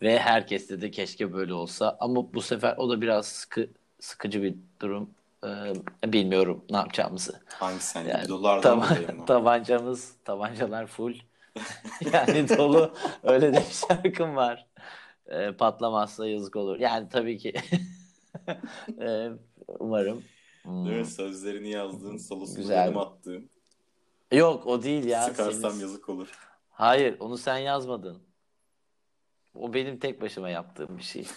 Ve herkes de keşke böyle olsa ama bu sefer o da biraz sıkı, sıkıcı bir durum. E, bilmiyorum ne yapacağımızı. Hangisi hani Yani dolayı mı? <laughs> tabancamız, tabancalar full. <laughs> yani dolu. Öyle de bir şarkım var. E, patlamazsa yazık olur. Yani tabii ki <laughs> e, umarım. Hmm. Değil mi? Sözlerini yazdığın, solosunu benim attığım. Yok o değil ya. Sıkarsam Senin- yazık olur. Hayır onu sen yazmadın. O benim tek başıma yaptığım bir şey.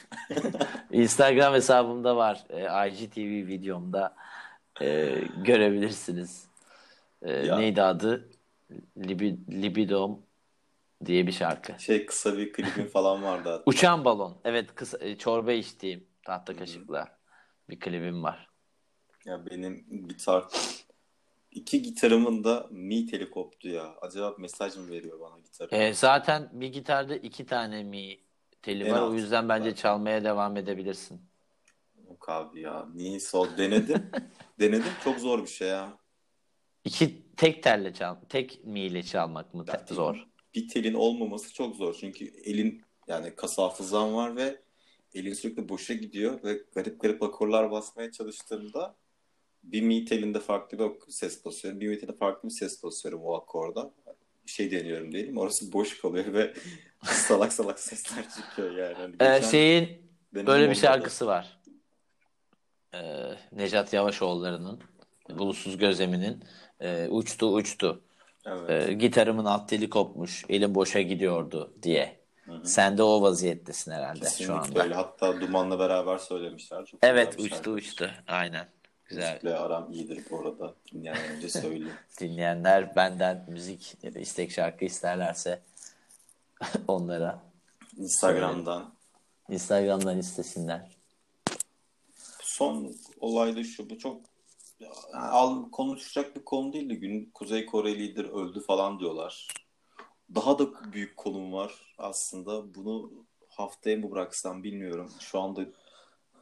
<laughs> Instagram hesabımda var. E, IGTV videomda e, görebilirsiniz. E, Ya. neydi adı? Libi, Libidom diye bir şarkı. Şey kısa bir klibin falan vardı hatta. Uçan balon. Evet kısa, e, çorba içtiğim tahta kaşıkla bir klibim var. Ya benim gitar iki gitarımın da mi teli koptu ya. Acaba mesaj mı veriyor bana gitarı? E, zaten bir gitarda iki tane mi teli En var. O yüzden bence zaten. çalmaya devam edebilirsin. Yok abi ya. Niyeyse o denedim. <laughs> denedim. Çok zor bir şey ya. İki tek telle çal, tek mi ile çalmak mı te- zor? Bir telin olmaması çok zor. Çünkü elin yani kas hafızan var ve elin sürekli boşa gidiyor ve garip garip akorlar basmaya çalıştığımda bir mi telinde farklı bir ses basıyorum. Bir mi telinde farklı bir ses basıyorum o akorda. Şey deniyorum diyelim. Orası boş kalıyor ve <laughs> salak salak sesler çıkıyor yani. Hani Ee, şeyin böyle bir şarkısı var. Ee, Necat Yavaşoğulları'nın Bulutsuz Gözemi'nin e, Uçtu Uçtu. Evet. Ee, gitarımın alt teli kopmuş, elim boşa gidiyordu diye. Hı hı. Sen de o vaziyettesin herhalde şu Kesinlikle anda. öyle. Hatta Duman'la beraber söylemişler. Çok Evet uçtu şarkı. uçtu. Aynen. Güzel. Müzikle aram iyidir bu arada. Dinleyen önce <laughs> söyleyeyim. Dinleyenler benden müzik ya da istek şarkı isterlerse <laughs> onlara Instagram'dan. Instagram'dan istesinler. Son olayda şu bu çok al konuşacak bir konu değil de gün Kuzey Kore lider öldü falan diyorlar. Daha da büyük konum var aslında. Bunu haftaya mı bıraksam bilmiyorum. Şu anda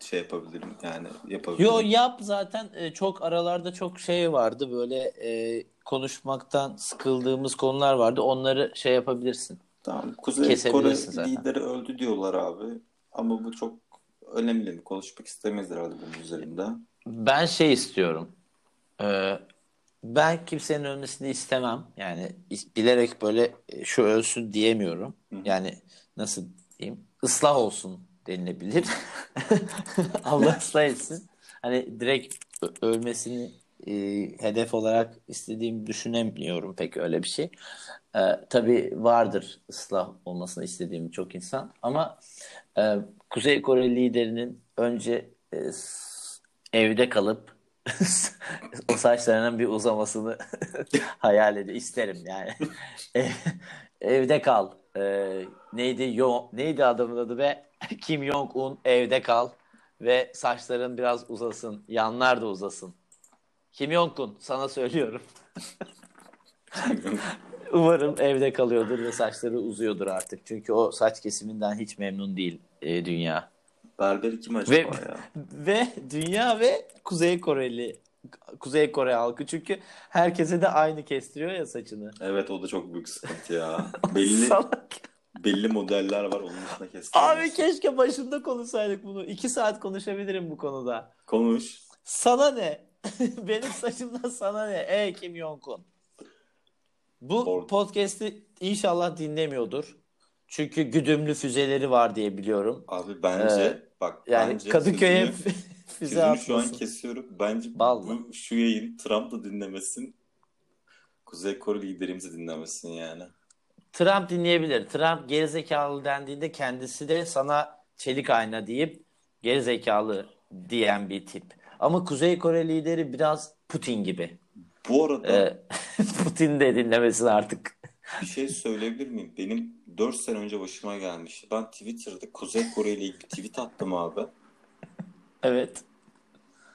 şey yapabilirim yani yapabilirim. Yo yap zaten e, çok aralarda çok şey vardı böyle e, konuşmaktan sıkıldığımız konular vardı. Onları şey yapabilirsin. Tamam. Kuzey Kore zaten. lideri öldü diyorlar abi. Ama bu çok önemli mi? Konuşmak istemeyiz herhalde bunun üzerinde. Ben şey istiyorum. Ee, ben kimsenin ölmesini istemem. Yani bilerek böyle e, şu ölsün diyemiyorum. Hı. Yani nasıl diyeyim? Islah olsun denilebilir. Allah ıslah etsin. Hani direkt ölmesini e, hedef olarak istediğimi düşünemiyorum pek öyle bir şey. Ee, tabii vardır ıslah olmasını istediğim çok insan ama e, Kuzey Kore liderinin önce e, evde kalıp <laughs> o saçlarının bir uzamasını <laughs> hayal ediyorum. isterim yani. <laughs> Ev- evde kal. Ee, neydi? Yo, neydi adamın adı be? <laughs> Kim Jong-un evde kal ve saçların biraz uzasın. Yanlar da uzasın. Kim Jong-un sana söylüyorum. <laughs> Umarım evde kalıyordur ve saçları uzuyordur artık. Çünkü o saç kesiminden hiç memnun değil e, dünya. Berberi kim acaba Ve, ya? <laughs> ve dünya ve Kuzey Koreli Kuzey Kore halkı çünkü herkese de aynı kestiriyor ya saçını. Evet o da çok büyük sıkıntı ya. Belli Salak. Belli modeller var onun dışında Abi kestiremiyorsun. keşke başında konuşsaydık bunu. İki saat konuşabilirim bu konuda. Konuş. Sana ne? <laughs> Benim saçımdan sana ne? Ey Kim Jong-un. Bu Doğru. podcast'i inşallah dinlemiyordur. Çünkü güdümlü füzeleri var diye biliyorum. Abi bence Ee, bak Yani bence Kadıköy'e <laughs> füze sözünü şu an atmasın. kesiyorum. Bence Bal bu şu yayın Trump da dinlemesin. Kuzey Kore liderimizi dinlemesin yani. Trump dinleyebilir. Trump gerizekalı dendiğinde kendisi de sana çelik ayna deyip gerizekalı diyen bir tip. Ama Kuzey Kore lideri biraz Putin gibi. Bu arada Ee, <laughs> Putin de dinlemesin artık. bir şey söyleyebilir miyim? Benim 4 sene önce başıma gelmişti. Ben Twitter'da Kuzey Kore ile ilgili tweet attım abi. Evet.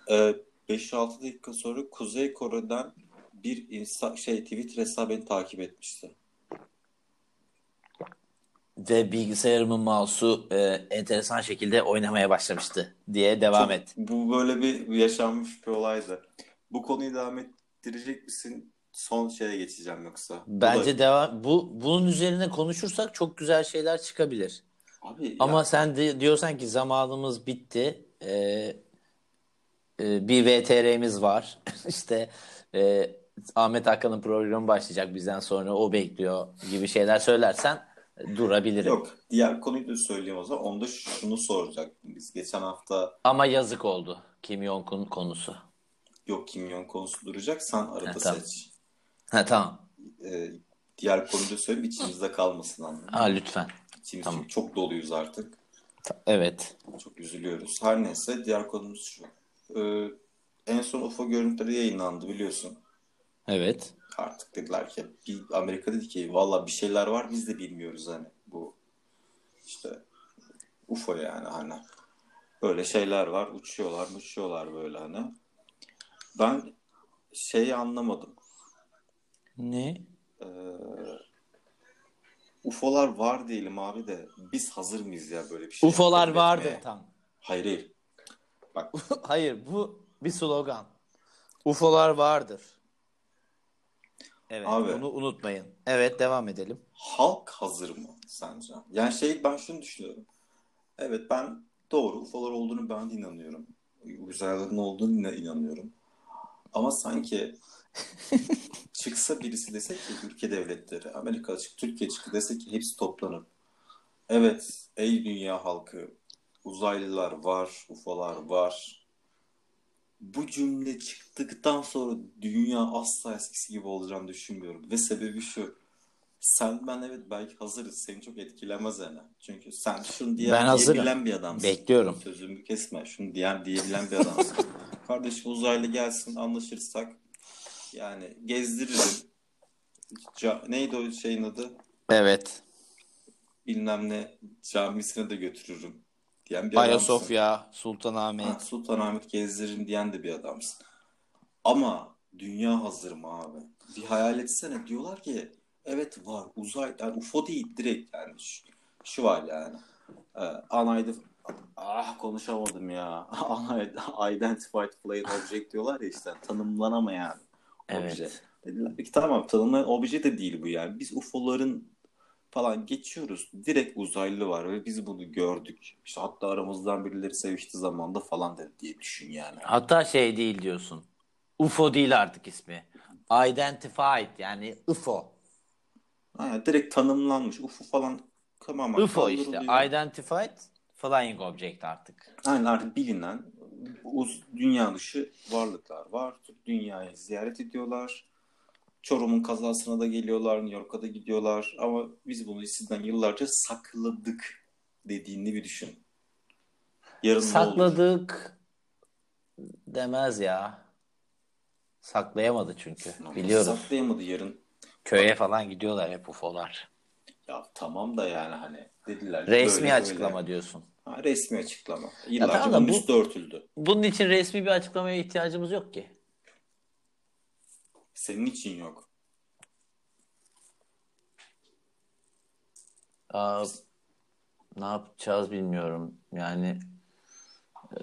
Ee, 5-6 dakika sonra Kuzey Kore'den bir insan şey Twitter hesabı beni takip etmişti. Ve bilgisayarımın mouse'u e, enteresan şekilde oynamaya başlamıştı diye devam Çok- et. Bu böyle bir yaşanmış bir olaydı. Bu konuyu devam ettirecek misin? Son şeye geçeceğim yoksa. Bu da- Bence devam bu bunun üzerine konuşursak çok güzel şeyler çıkabilir. Abi ya, Ama sen de diyorsan ki zamanımız bitti. Ee, e, bir VTR'miz var. <laughs> İşte e, Ahmet Hakan'ın programı başlayacak bizden sonra o bekliyor gibi şeyler söylersen durabilirim. yok diğer konuyu da söyleyeyim o zaman. Onda şunu soracaktım biz. Geçen hafta Ama yazık oldu Kim Jong-un konusu. yok kimyon konusu duracak. Sen arada Ha, tamam. seç. Ha tamam. Ee, diğer konuyu da söyleyeyim içimizde kalmasın anlamında. Ha lütfen. Gittiğimiz Tamam. çok doluyuz artık. Evet. Çok üzülüyoruz. Her neyse diğer konumuz şu. Ee, en son UFO görüntüleri yayınlandı biliyorsun. Evet. Artık dediler ki bir Amerika dedi ki valla bir şeyler var biz de bilmiyoruz hani bu işte UFO yani hani böyle şeyler var uçuyorlar uçuyorlar böyle hani. Ben şeyi anlamadım. Ne? Ee, UFO'lar var diyelim abi de biz hazır mıyız ya böyle bir şey UFO'lar etmeye? tam. Hayır hayır. Bak <laughs> Hayır bu bir slogan. UFO'lar vardır. Evet Abi. bunu unutmayın. Evet devam edelim. halk hazır mı sence? Yani şey ben şunu düşünüyorum. Evet ben doğru UFO'lar olduğunu ben de inanıyorum. Uzaylıların olduğunu inanıyorum. Ama sanki <laughs> çıksa birisi dese ki ülke devletleri, Amerika çık, Türkiye çıktı dese ki hepsi toplanıp evet ey dünya halkı uzaylılar var, UFO'lar var. Bu cümle çıktıktan sonra dünya asla eskisi gibi olacağını düşünmüyorum. Ve sebebi şu. Sen ben evet belki hazırız. Seni çok etkilemez yani. Çünkü sen şunu diye, Ben hazırım. diyebilen bir adamsın. Bekliyorum. Sözümü kesme. Şunu diyen diyebilen bir adamsın. <laughs> Kardeşim uzaylı gelsin anlaşırsak yani gezdiririm. Ca- neydi o şeyin adı? Evet. Bilmem ne camisine de götürürüm diyen bir adamsın. Ayasofya, Ha, Sultanahmet. Sultanahmet gezdiririm diyen de bir adamsın. Ama dünya hazır mı abi? Bir hayal etsene. Diyorlar ki evet var uzay yani UFO değil direkt yani şu, şu var yani. Ee, unidentified ah konuşamadım ya. <laughs> Unidentified flying object diyorlar ya işte tanımlanamayan obje. Evet. Dediler ki tamam tanımlanan obje de değil bu yani. Biz UFO'ların falan geçiyoruz. Direkt uzaylı var ve biz bunu gördük. İşte hatta aramızdan birileri sevişti zamanda falan dedi diye düşün yani. Hatta şey değil diyorsun. UFO değil artık ismi. Identified yani UFO. Ha, direkt tanımlanmış. UFO falan tamamen UFO işte. Identified Flying Object artık. Yani artık bilinen uz, dünya dışı varlıklar var. Dünyayı ziyaret ediyorlar. Çorum'un kazasına da geliyorlar. New York'a da gidiyorlar. Ama biz bunu sizden yıllarca sakladık dediğini bir düşün. Yarın? Sakladık demez ya. Saklayamadı çünkü. Ama Biliyoruz. Saklayamadı yarın. Köye falan gidiyorlar hep UFO'lar. Ya tamam da yani hani dediler. Resmi böyle açıklama böyle. diyorsun. Ha, resmi açıklama. Yıllarca bunun bu- üstü örtüldü. Bunun için resmi bir açıklamaya ihtiyacımız yok ki. Senin için yok. Aa, ne yapacağız bilmiyorum. Yani e,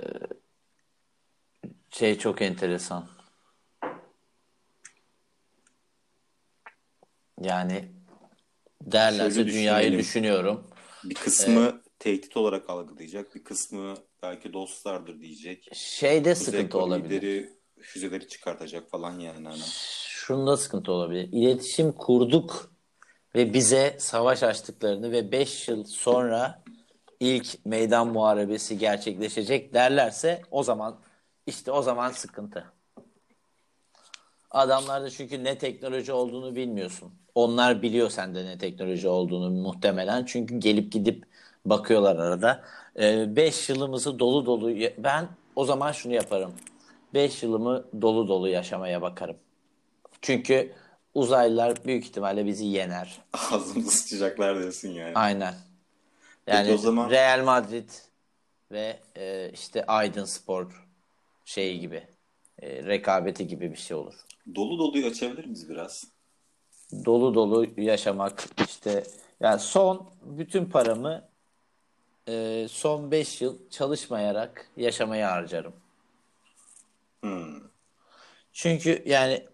şey çok enteresan. Yani derlerse Şöyle dünyayı düşünelim. düşünüyorum. Bir kısmı tehdit olarak algılayacak. Bir kısmı belki dostlardır diyecek. Şeyde sıkıntı olabilir. lideri füzeleri çıkartacak falan yani. Hani. Şunda sıkıntı olabilir. İletişim kurduk ve bize savaş açtıklarını ve 5 yıl sonra ilk meydan muharebesi gerçekleşecek derlerse o zaman işte o zaman sıkıntı. Adamlarda çünkü ne teknoloji olduğunu bilmiyorsun. Onlar biliyor sende ne teknoloji olduğunu muhtemelen. Çünkü gelip gidip bakıyorlar arada. 5 yılımızı dolu dolu ben o zaman şunu yaparım. 5 yılımı dolu dolu yaşamaya bakarım. Çünkü uzaylılar büyük ihtimalle bizi yener. <laughs> Ağzımıza sıçacaklar diyorsun yani. Aynen. Peki Yani o zaman- Real Madrid ve e, işte Aydın Spor şeyi gibi e, rekabeti gibi bir şey olur. Dolu doluyu açabilir miyiz biraz? Dolu dolu yaşamak işte yani son bütün paramı e, son 5 yıl çalışmayarak yaşamaya harcarım. Hmm. Çünkü yani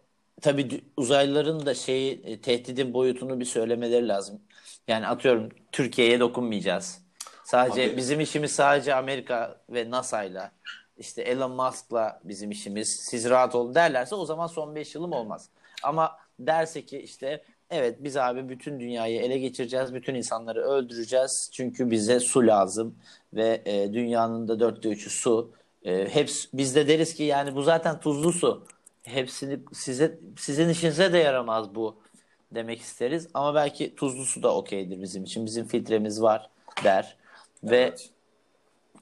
tabii uzaylıların da şeyi e, tehdidin boyutunu bir söylemeleri lazım. Yani atıyorum Türkiye'ye dokunmayacağız. Sadece Abi- bizim işimiz sadece Amerika ve NASA'yla işte Elon Musk'la bizim işimiz. Siz rahat olun derlerse o zaman son 5 yılım olmaz. Ama derse ki işte evet biz abi bütün dünyayı ele geçireceğiz. Bütün insanları öldüreceğiz. Çünkü bize su lazım ve e, dünyanın da dörtte üçü su. E, hepsi, biz de deriz ki yani bu zaten tuzlu su. Hepsini size sizin işinize de yaramaz bu demek isteriz. Ama belki tuzlu su da okeydir bizim için. Bizim filtremiz var der. Ve Evet.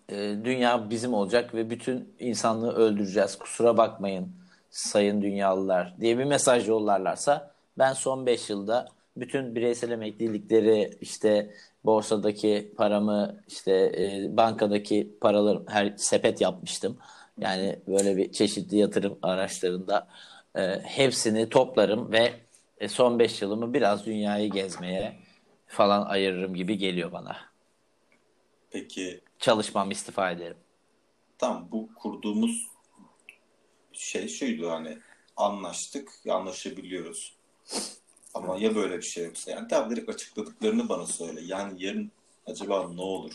e, dünya bizim olacak ve bütün insanlığı öldüreceğiz. Kusura bakmayın sayın dünyalılar diye bir mesaj yollarlarsa ben son 5 yılda bütün bireysel emeklilikleri işte borsadaki paramı işte e, bankadaki paraları her sepet yapmıştım. Yani böyle bir çeşitli yatırım araçlarında e, hepsini toplarım ve e, son 5 yılımı biraz dünyayı gezmeye falan ayırırım gibi geliyor bana. Peki Çalışmam istifa ederim. tam bu kurduğumuz şey şuydu hani anlaştık, anlaşabiliyoruz. Ama ya böyle bir şey yoksa yani tabii direkt açıkladıklarını bana söyle. Yani yarın acaba ne olur?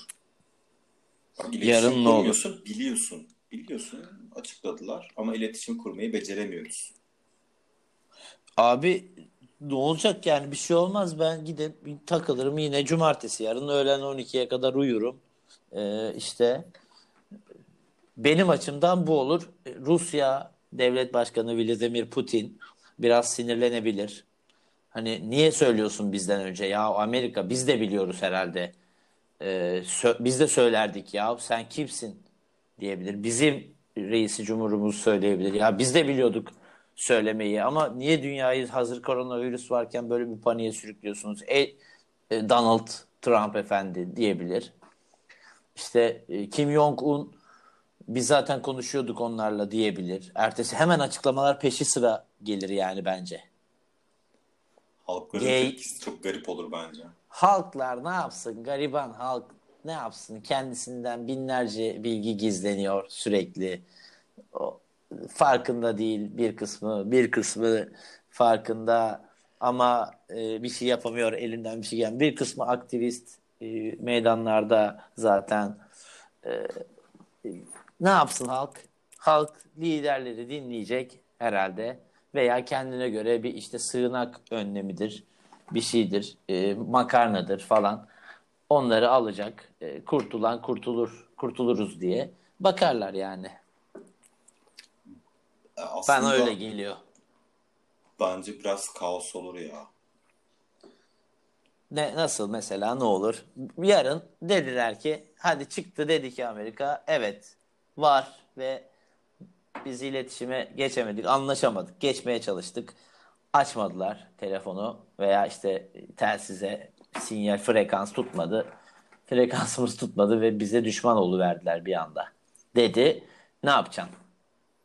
Bak, Yarın ne olur? Biliyorsun. Biliyorsun. Açıkladılar ama iletişim kurmayı beceremiyoruz. Abi ne olacak yani bir şey olmaz ben gidip takılırım yine cumartesi yarın öğlen 12'ye kadar uyurum Ee, işte benim açımdan bu olur Rusya devlet başkanı Vladimir Putin biraz sinirlenebilir hani niye söylüyorsun bizden önce ya Amerika biz de biliyoruz herhalde Ee, sö- biz de söylerdik ya sen kimsin diyebilir. Bizim reisi cumhurumuz söyleyebilir. Ya biz de biliyorduk söylemeyi ama niye dünyayı hazır koronavirüs varken böyle bir paniğe sürüklüyorsunuz? E, e, Donald Trump efendi diyebilir. İşte e, Kim Jong-un biz zaten konuşuyorduk onlarla diyebilir. Ertesi hemen açıklamalar peşi sıra gelir yani bence. Halkların Gay- tepkisi çok garip olur bence. Halklar ne yapsın? Gariban halk ne yapsın? Kendisinden binlerce bilgi gizleniyor sürekli. O, farkında değil bir kısmı, bir kısmı farkında ama e, bir şey yapamıyor elinden bir şey gelen. Bir kısmı aktivist e, meydanlarda zaten E, ne yapsın halk? Halk liderleri dinleyecek herhalde veya kendine göre bir işte sığınak önlemidir, bir şeydir, e, makarnadır falan. Onları alacak, e, kurtulan kurtulur, kurtuluruz diye bakarlar yani. E, Ben Aslında öyle geliyor. bence biraz kaos olur ya. Ne, nasıl mesela ne olur? Yarın dediler ki hadi çıktı dedi ki Amerika evet var ve biz iletişime geçemedik, anlaşamadık, geçmeye çalıştık. Açmadılar telefonu veya işte telsize sinyal frekans tutmadı. Frekansımız tutmadı ve bize düşman verdiler bir anda. Dedi. Ne yapacaksın?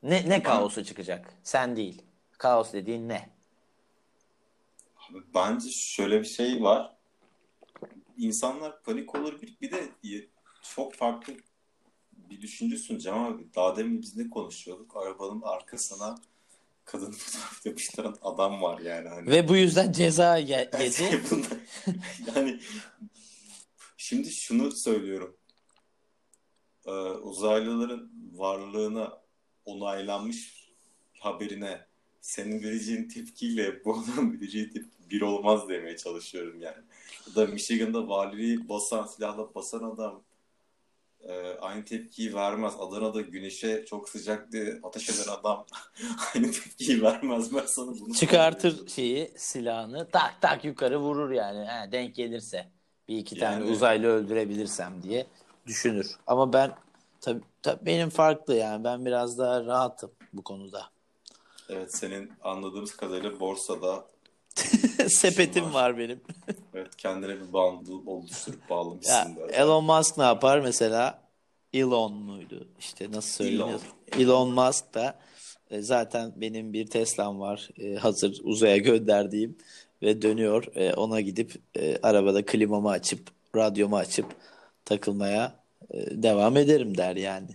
Ne ne kaosu çıkacak? Sen değil. Kaos dediğin ne? Bence şöyle bir şey var. İnsanlar panik olur. Bir, bir de çok farklı bir düşünce sunacağım abi. Daha demin biz ne konuşuyorduk? Arabanın arkasına kadın <laughs> fotoğraf yapıştıran adam var yani. Hani. Ve bu yüzden ceza ye- <laughs> yedi. <laughs> yani şimdi şunu söylüyorum. Ee, uzaylıların varlığına onaylanmış haberine senin vereceğin tepkiyle bu adamın vereceği tepki bir olmaz demeye çalışıyorum yani. Ya da Michigan'da valiliği basan, silahla basan adam e, aynı tepkiyi vermez. Adana'da güneşe çok sıcak diye ateş eden adam <laughs> aynı tepkiyi vermez. Ben sana bunu Çıkartır şeyi silahını tak tak yukarı vurur yani. Ha, denk gelirse bir iki tane Yani- uzaylı öldürebilirsem diye düşünür. Ama ben tabii tabii benim farklı yani ben biraz daha rahatım bu konuda. Evet senin anladığımız kadarıyla borsada <laughs> Sepetim var. var benim. <laughs> evet kendine bir bundle oluşturup Ya, bağlamışsın böyle. Elon Musk ne yapar mesela? Elon muydu? İşte nasıl söyleniyor? Elon, Musk da e, zaten benim bir Tesla'm var. e, hazır uzaya gönderdiğim ve dönüyor. E, ona gidip arabada klimamı açıp radyomu açıp takılmaya devam ederim der yani.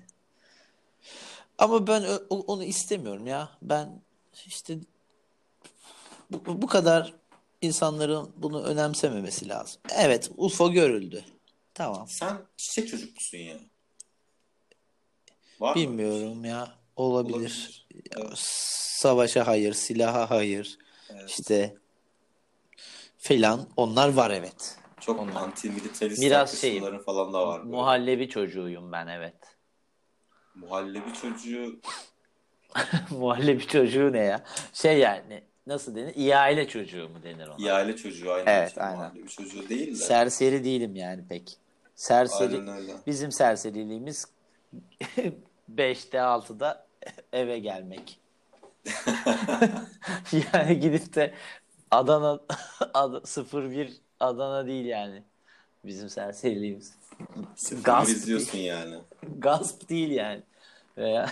Ama ben onu istemiyorum ya. Ben işte bu, bu kadar insanların bunu önemsememesi lazım. Evet, UFO görüldü. Tamam. Sen çiçek çocuk musun ya? Var mı? Bilmiyorum ya. Olabilir. Olabilir. Evet. Savaşa hayır, silaha hayır. Evet. İşte filan onlar var evet. Çok Onlar. anti-militarist Biraz şey, falan da var. böyle. Muhallebi çocuğuyum ben evet. Muhallebi çocuğu <laughs> Muhallebi çocuğu ne ya? Şey yani nasıl denir? İhale çocuğu mu denir ona? İhale çocuğu aynen. Evet, Şey, aynen. Bir çocuğu değil de. Serseri değilim yani pek. Serseri bizim serseriliğimiz <laughs> 5'te 6'da <laughs> eve gelmek. <laughs> yani gidip de Adana Ad- 01 Adana değil yani. Bizim serseriliğimiz. Sıfır Gasp izliyorsun yani. Gasp değil yani. Veya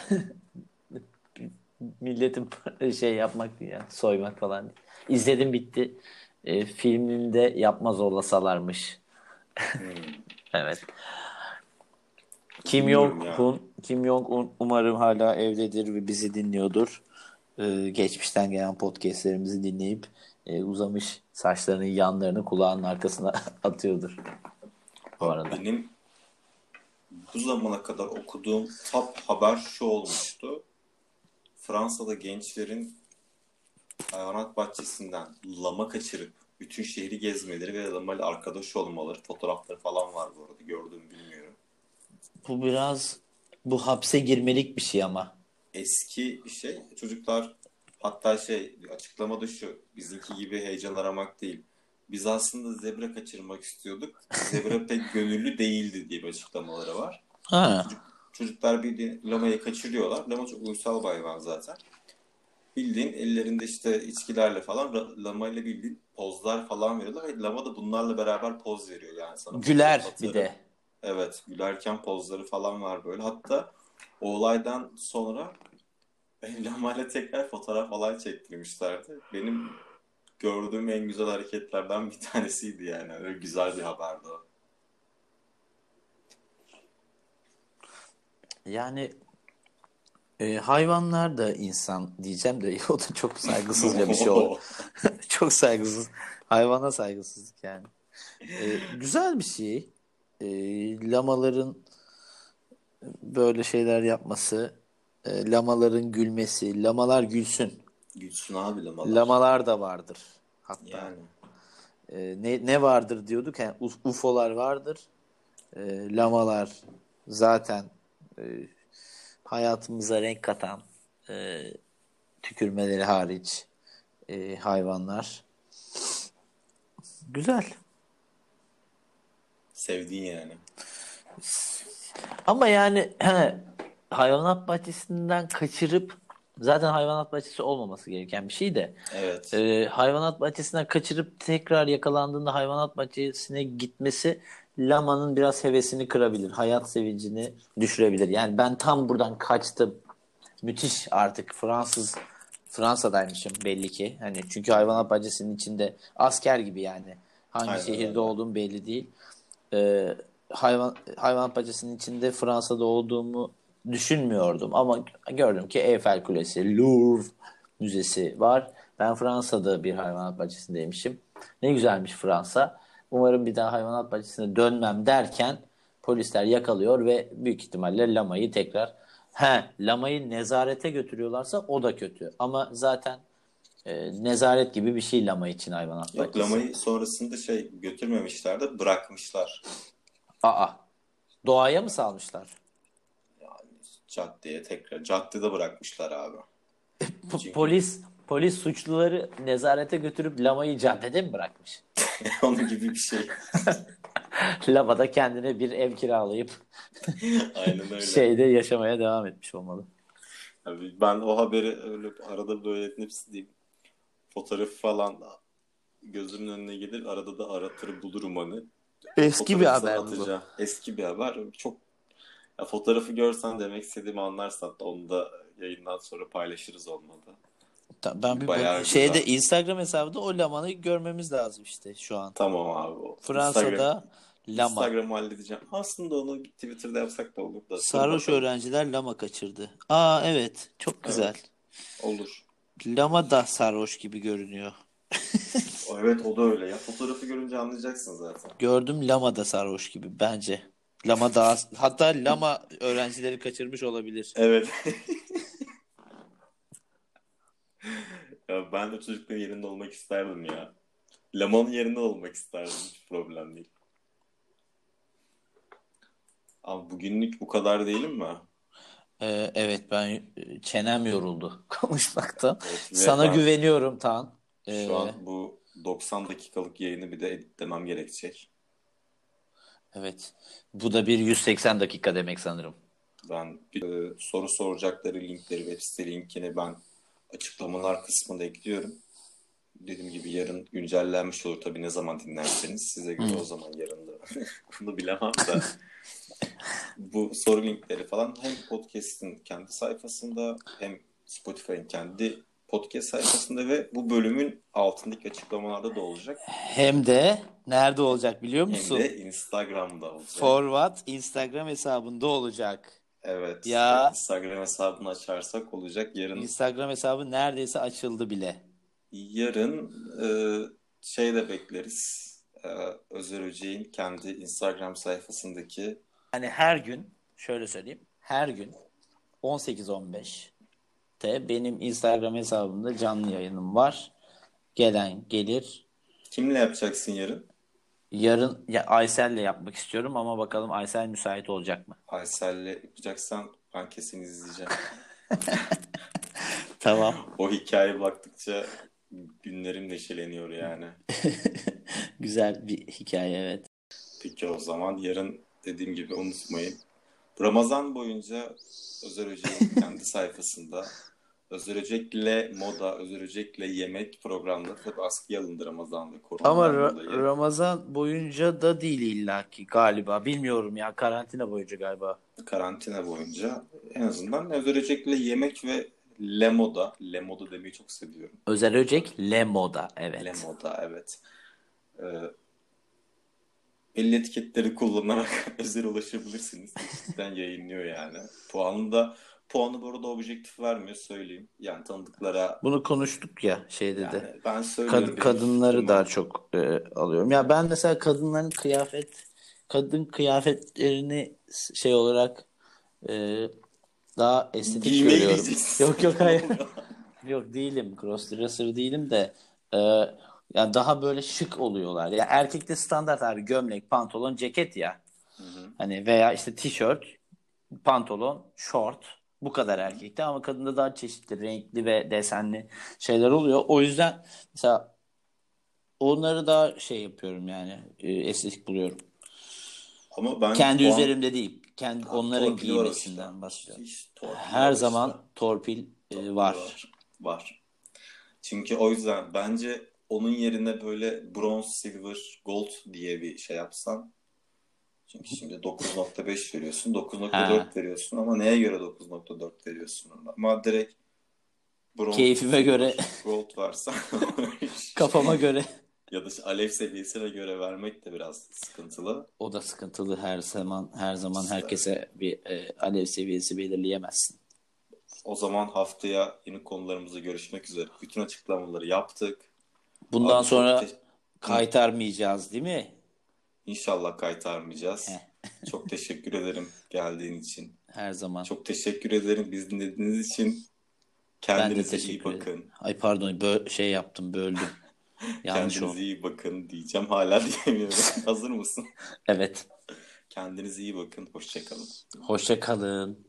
milletin <laughs> şey yapmak değil yani. Soymak falan değil. İzledim bitti. E, filminde yapmaz olasalarmış. Hmm. <laughs> Evet. Kim. Jong-un Kim Jong-un umarım hala evdedir ve bizi dinliyordur. Ee, geçmişten gelen podcastlerimizi dinleyip e, uzamış saçlarının yanlarını kulağının arkasına <laughs> atıyordur. Bu arada. Benim bu zamana kadar okuduğum top haber şu olmuştu. Fransa'da gençlerin hayvanat bahçesinden lama kaçırıp bütün şehri gezmeleri ve lama ile arkadaş olmaları fotoğrafları falan var bu arada gördüğümü bilmiyorum. Bu biraz bu hapse girmelik bir şey ama. Eski bir şey. Çocuklar hatta şey açıklamada şu bizimki gibi heyecan aramak değil. Biz aslında zebra kaçırmak istiyorduk. Zebra pek gönüllü değildi diye bir açıklamaları var. Ha. Çocuklar bildiğin lamayı kaçırıyorlar. Lama çok uysal bir hayvan zaten. Bildiğin ellerinde işte içkilerle falan lamayla bildiğin pozlar falan veriyorlar. Ve lama da bunlarla beraber poz veriyor yani sana. Güler bir de. Evet gülerken pozları falan var böyle. Hatta o olaydan sonra <laughs> lamayla tekrar fotoğraf falan çektirmişlerdi. Benim gördüğüm en güzel hareketlerden bir tanesiydi yani. Öyle güzel bir haberdi o. Yani e, hayvanlar da insan diyeceğim de <laughs> o da çok saygısızca bir şey oldu. <laughs> <laughs> Çok saygısız. Hayvana saygısızlık yani. Ee, güzel bir şey. Ee, lamaların böyle şeyler yapması, e, lamaların gülmesi, lamalar gülsün. Gülsün abi lamalar. Lamalar da vardır. Hatta Yani. Ee, ne ne vardır diyorduk yani UFO'lar vardır. Ee, lamalar zaten e, hayatımıza renk katan e, tükürmeleri hariç e, hayvanlar. Güzel. Sevdiğin yani. Ama yani <clears throat> hayvanat bahçesinden kaçırıp zaten hayvanat bahçesi olmaması gereken bir şey de Evet. e, hayvanat bahçesinden kaçırıp tekrar yakalandığında hayvanat bahçesine gitmesi lamanın biraz hevesini kırabilir. Hayat sevincini düşürebilir. Yani ben tam buradan kaçtım. Müthiş artık Fransız Fransa'daymışım belli ki. Hani çünkü hayvanat bahçesinin içinde asker gibi yani. Hangi Aynen şehirde olduğum belli değil. Ee, hayvan hayvanat bahçesinin içinde Fransa'da olduğumu düşünmüyordum ama gördüm ki Eiffel Kulesi, Louvre Müzesi var. Ben Fransa'da bir hayvanat bahçesindeymişim. Ne güzelmiş Fransa. Umarım bir daha hayvanat bahçesine dönmem derken polisler yakalıyor ve büyük ihtimalle lamayı tekrar he lamayı nezarete götürüyorlarsa o da kötü. Ama zaten e, nezaret gibi bir şey lama için hayvanat Yok bahçesi. lamayı sonrasında şey götürmemişler de bırakmışlar. Aa. Doğaya mı salmışlar? Yani caddeye tekrar. Caddede bırakmışlar abi. Po- Çünkü- Polis polis suçluları nezarete götürüp lamayı caddede mi bırakmış? <laughs> Onun gibi bir şey. <laughs> Lama da kendine bir ev kiralayıp <laughs> Aynen öyle. şeyde yaşamaya devam etmiş olmalı. Abi ben o haberi öyle arada böyle hepsi diyeyim. Fotoğrafı falan gözümün önüne gelir. Arada da aratır bulurum hani. Eski bir haber sana bu. atacağım. Eski bir haber. Çok ya fotoğrafı görsen demek istediğimi anlarsan da onu da yayından sonra paylaşırız olmadı. Ben bir Bayağı bak- şeyde güzel. Instagram hesabında o lamanı görmemiz lazım işte şu an. Tamam abi. O. Fransa'da Instagram, lama. Instagram'ı halledeceğim. Aslında onu Twitter'da yapsak da olur da. Sarhoş öğrenciler lama kaçırdı. Aa evet çok güzel. Olur. Lama da sarhoş gibi görünüyor. <laughs> O, Evet o da öyle ya. Fotoğrafı görünce anlayacaksın zaten. Gördüm lama da sarhoş gibi bence. Lama daha hatta lama öğrencileri kaçırmış olabilir. Evet. <laughs> <laughs> ya ben de çocukların yerinde olmak isterdim ya. Lamanın yerinde olmak isterdim. Hiç problem değil. Abi bugünlük bu kadar değilim mi? Ee, evet ben çenem yoruldu <laughs> konuşmaktan. Evet, ve Sana ben güveniyorum Tan. Ee, Şu an bu 90 dakikalık yayını bir de editlemem gerekecek. evet. Bu da bir 180 dakika demek sanırım. Ben e, soru soracakları linkleri, web site linkini ben açıklamalar kısmında ekliyorum. Dediğim gibi yarın güncellenmiş olur tabii ne zaman dinlerseniz. Size göre Hı. o zaman yarın da <laughs> bunu bilemem de. <laughs> Bu soru linkleri falan hem podcast'in kendi sayfasında hem Spotify'ın kendi podcast sayfasında ve bu bölümün altındaki açıklamalarda da olacak. Hem de nerede olacak biliyor Hem musun? de Instagram'da olacak. Forward Instagram hesabında olacak. Evet. Ya. Instagram hesabını açarsak olacak. Yarın Instagram hesabı neredeyse açıldı bile. yarın e, şey de bekleriz. E, Özer Öceğin kendi Instagram sayfasındaki Yani her gün şöyle söyleyeyim. Her gün 18-15'te benim Instagram hesabımda canlı yayınım var. Gelen gelir. kimle yapacaksın yarın? Yarın ya Aysel'le yapmak istiyorum ama bakalım Aysel müsait olacak mı? Aysel'le yapacaksan ben kesin izleyeceğim. <laughs> Tamam. O hikayeye baktıkça günlerim neşeleniyor yani. <laughs> Güzel bir hikaye evet. Peki o zaman yarın dediğim gibi unutmayın. Ramazan boyunca Özer Öcek'in kendi sayfasında Özer Öcek'le moda, Özer Öcek'le yemek programları tabii askıya alındı Ramazan ve Ama koronadan Ra- dolayı. Ramazan boyunca da değil illaki galiba. Bilmiyorum ya karantina boyunca galiba. karantina boyunca en azından Özer Öcek'le yemek ve Le Moda, Le Moda demeyi çok seviyorum. Özel Öcek Lemo'da evet. Le Moda evet. Ee, belli etiketleri kullanarak <laughs> özel ulaşabilirsiniz. Cidden yayınlıyor yani. Puanı da puanı bu arada objektif vermiyor söyleyeyim. Yani tanıdıklara Bunu konuştuk ya şeyde de. yani ben söylüyorum. Kad- kadınları fikrim daha çok e, alıyorum. Ya ben mesela kadınların kıyafet kadın kıyafetlerini şey olarak e, daha estetik Giymeyi görüyorum. diyeceksin. Yok yok hayır. <laughs> Yok değilim. Crossdresser değilim de e, yani daha böyle şık oluyorlar. Ya erkekte standart abi gömlek, pantolon, ceket ya. Hı hı. Hani veya işte tişört, pantolon, şort. Bu kadar erkekte ama kadında daha çeşitli, renkli ve desenli şeyler oluyor. O yüzden mesela onları daha şey yapıyorum yani e, estetik buluyorum. Ama ben Kendi puan- üzerimde değil. Kendi Ha, onların torpil var giymesinden işte. bahsediyorum. Torpil Her var zaman işte. torpil e, var. Var. Çünkü o yüzden bence onun yerine böyle bronze, silver, gold diye bir şey yapsan. Çünkü şimdi 9.5 veriyorsun, 9.4 Ha. veriyorsun ama neye göre 9.4 veriyorsun? Ama direkt bronze, Keyfime göre. gold varsa <laughs> Kafama göre. ya da alev seviyesine göre vermek de biraz sıkıntılı. O da sıkıntılı her zaman her zaman İşte. herkese bir e, alev seviyesi belirleyemezsin. O zaman haftaya yeni konularımızla görüşmek üzere. Bütün açıklamaları yaptık. Bundan Abi sonra te- kaytarmayacağız değil mi? İnşallah kaytarmayacağız. <laughs> Çok teşekkür ederim geldiğin için. Her zaman. Çok teşekkür ederim bizi dinlediğiniz için. Kendinize iyi teşekkür ederim. bakın. Ay pardon bö- şey yaptım böldüm. <laughs> Yanlış Kendinize oldu. iyi bakın diyeceğim. Hala <laughs> diyemiyorum. Hazır mısın? Evet. Kendinize iyi bakın. Hoşçakalın. Hoşça kalın.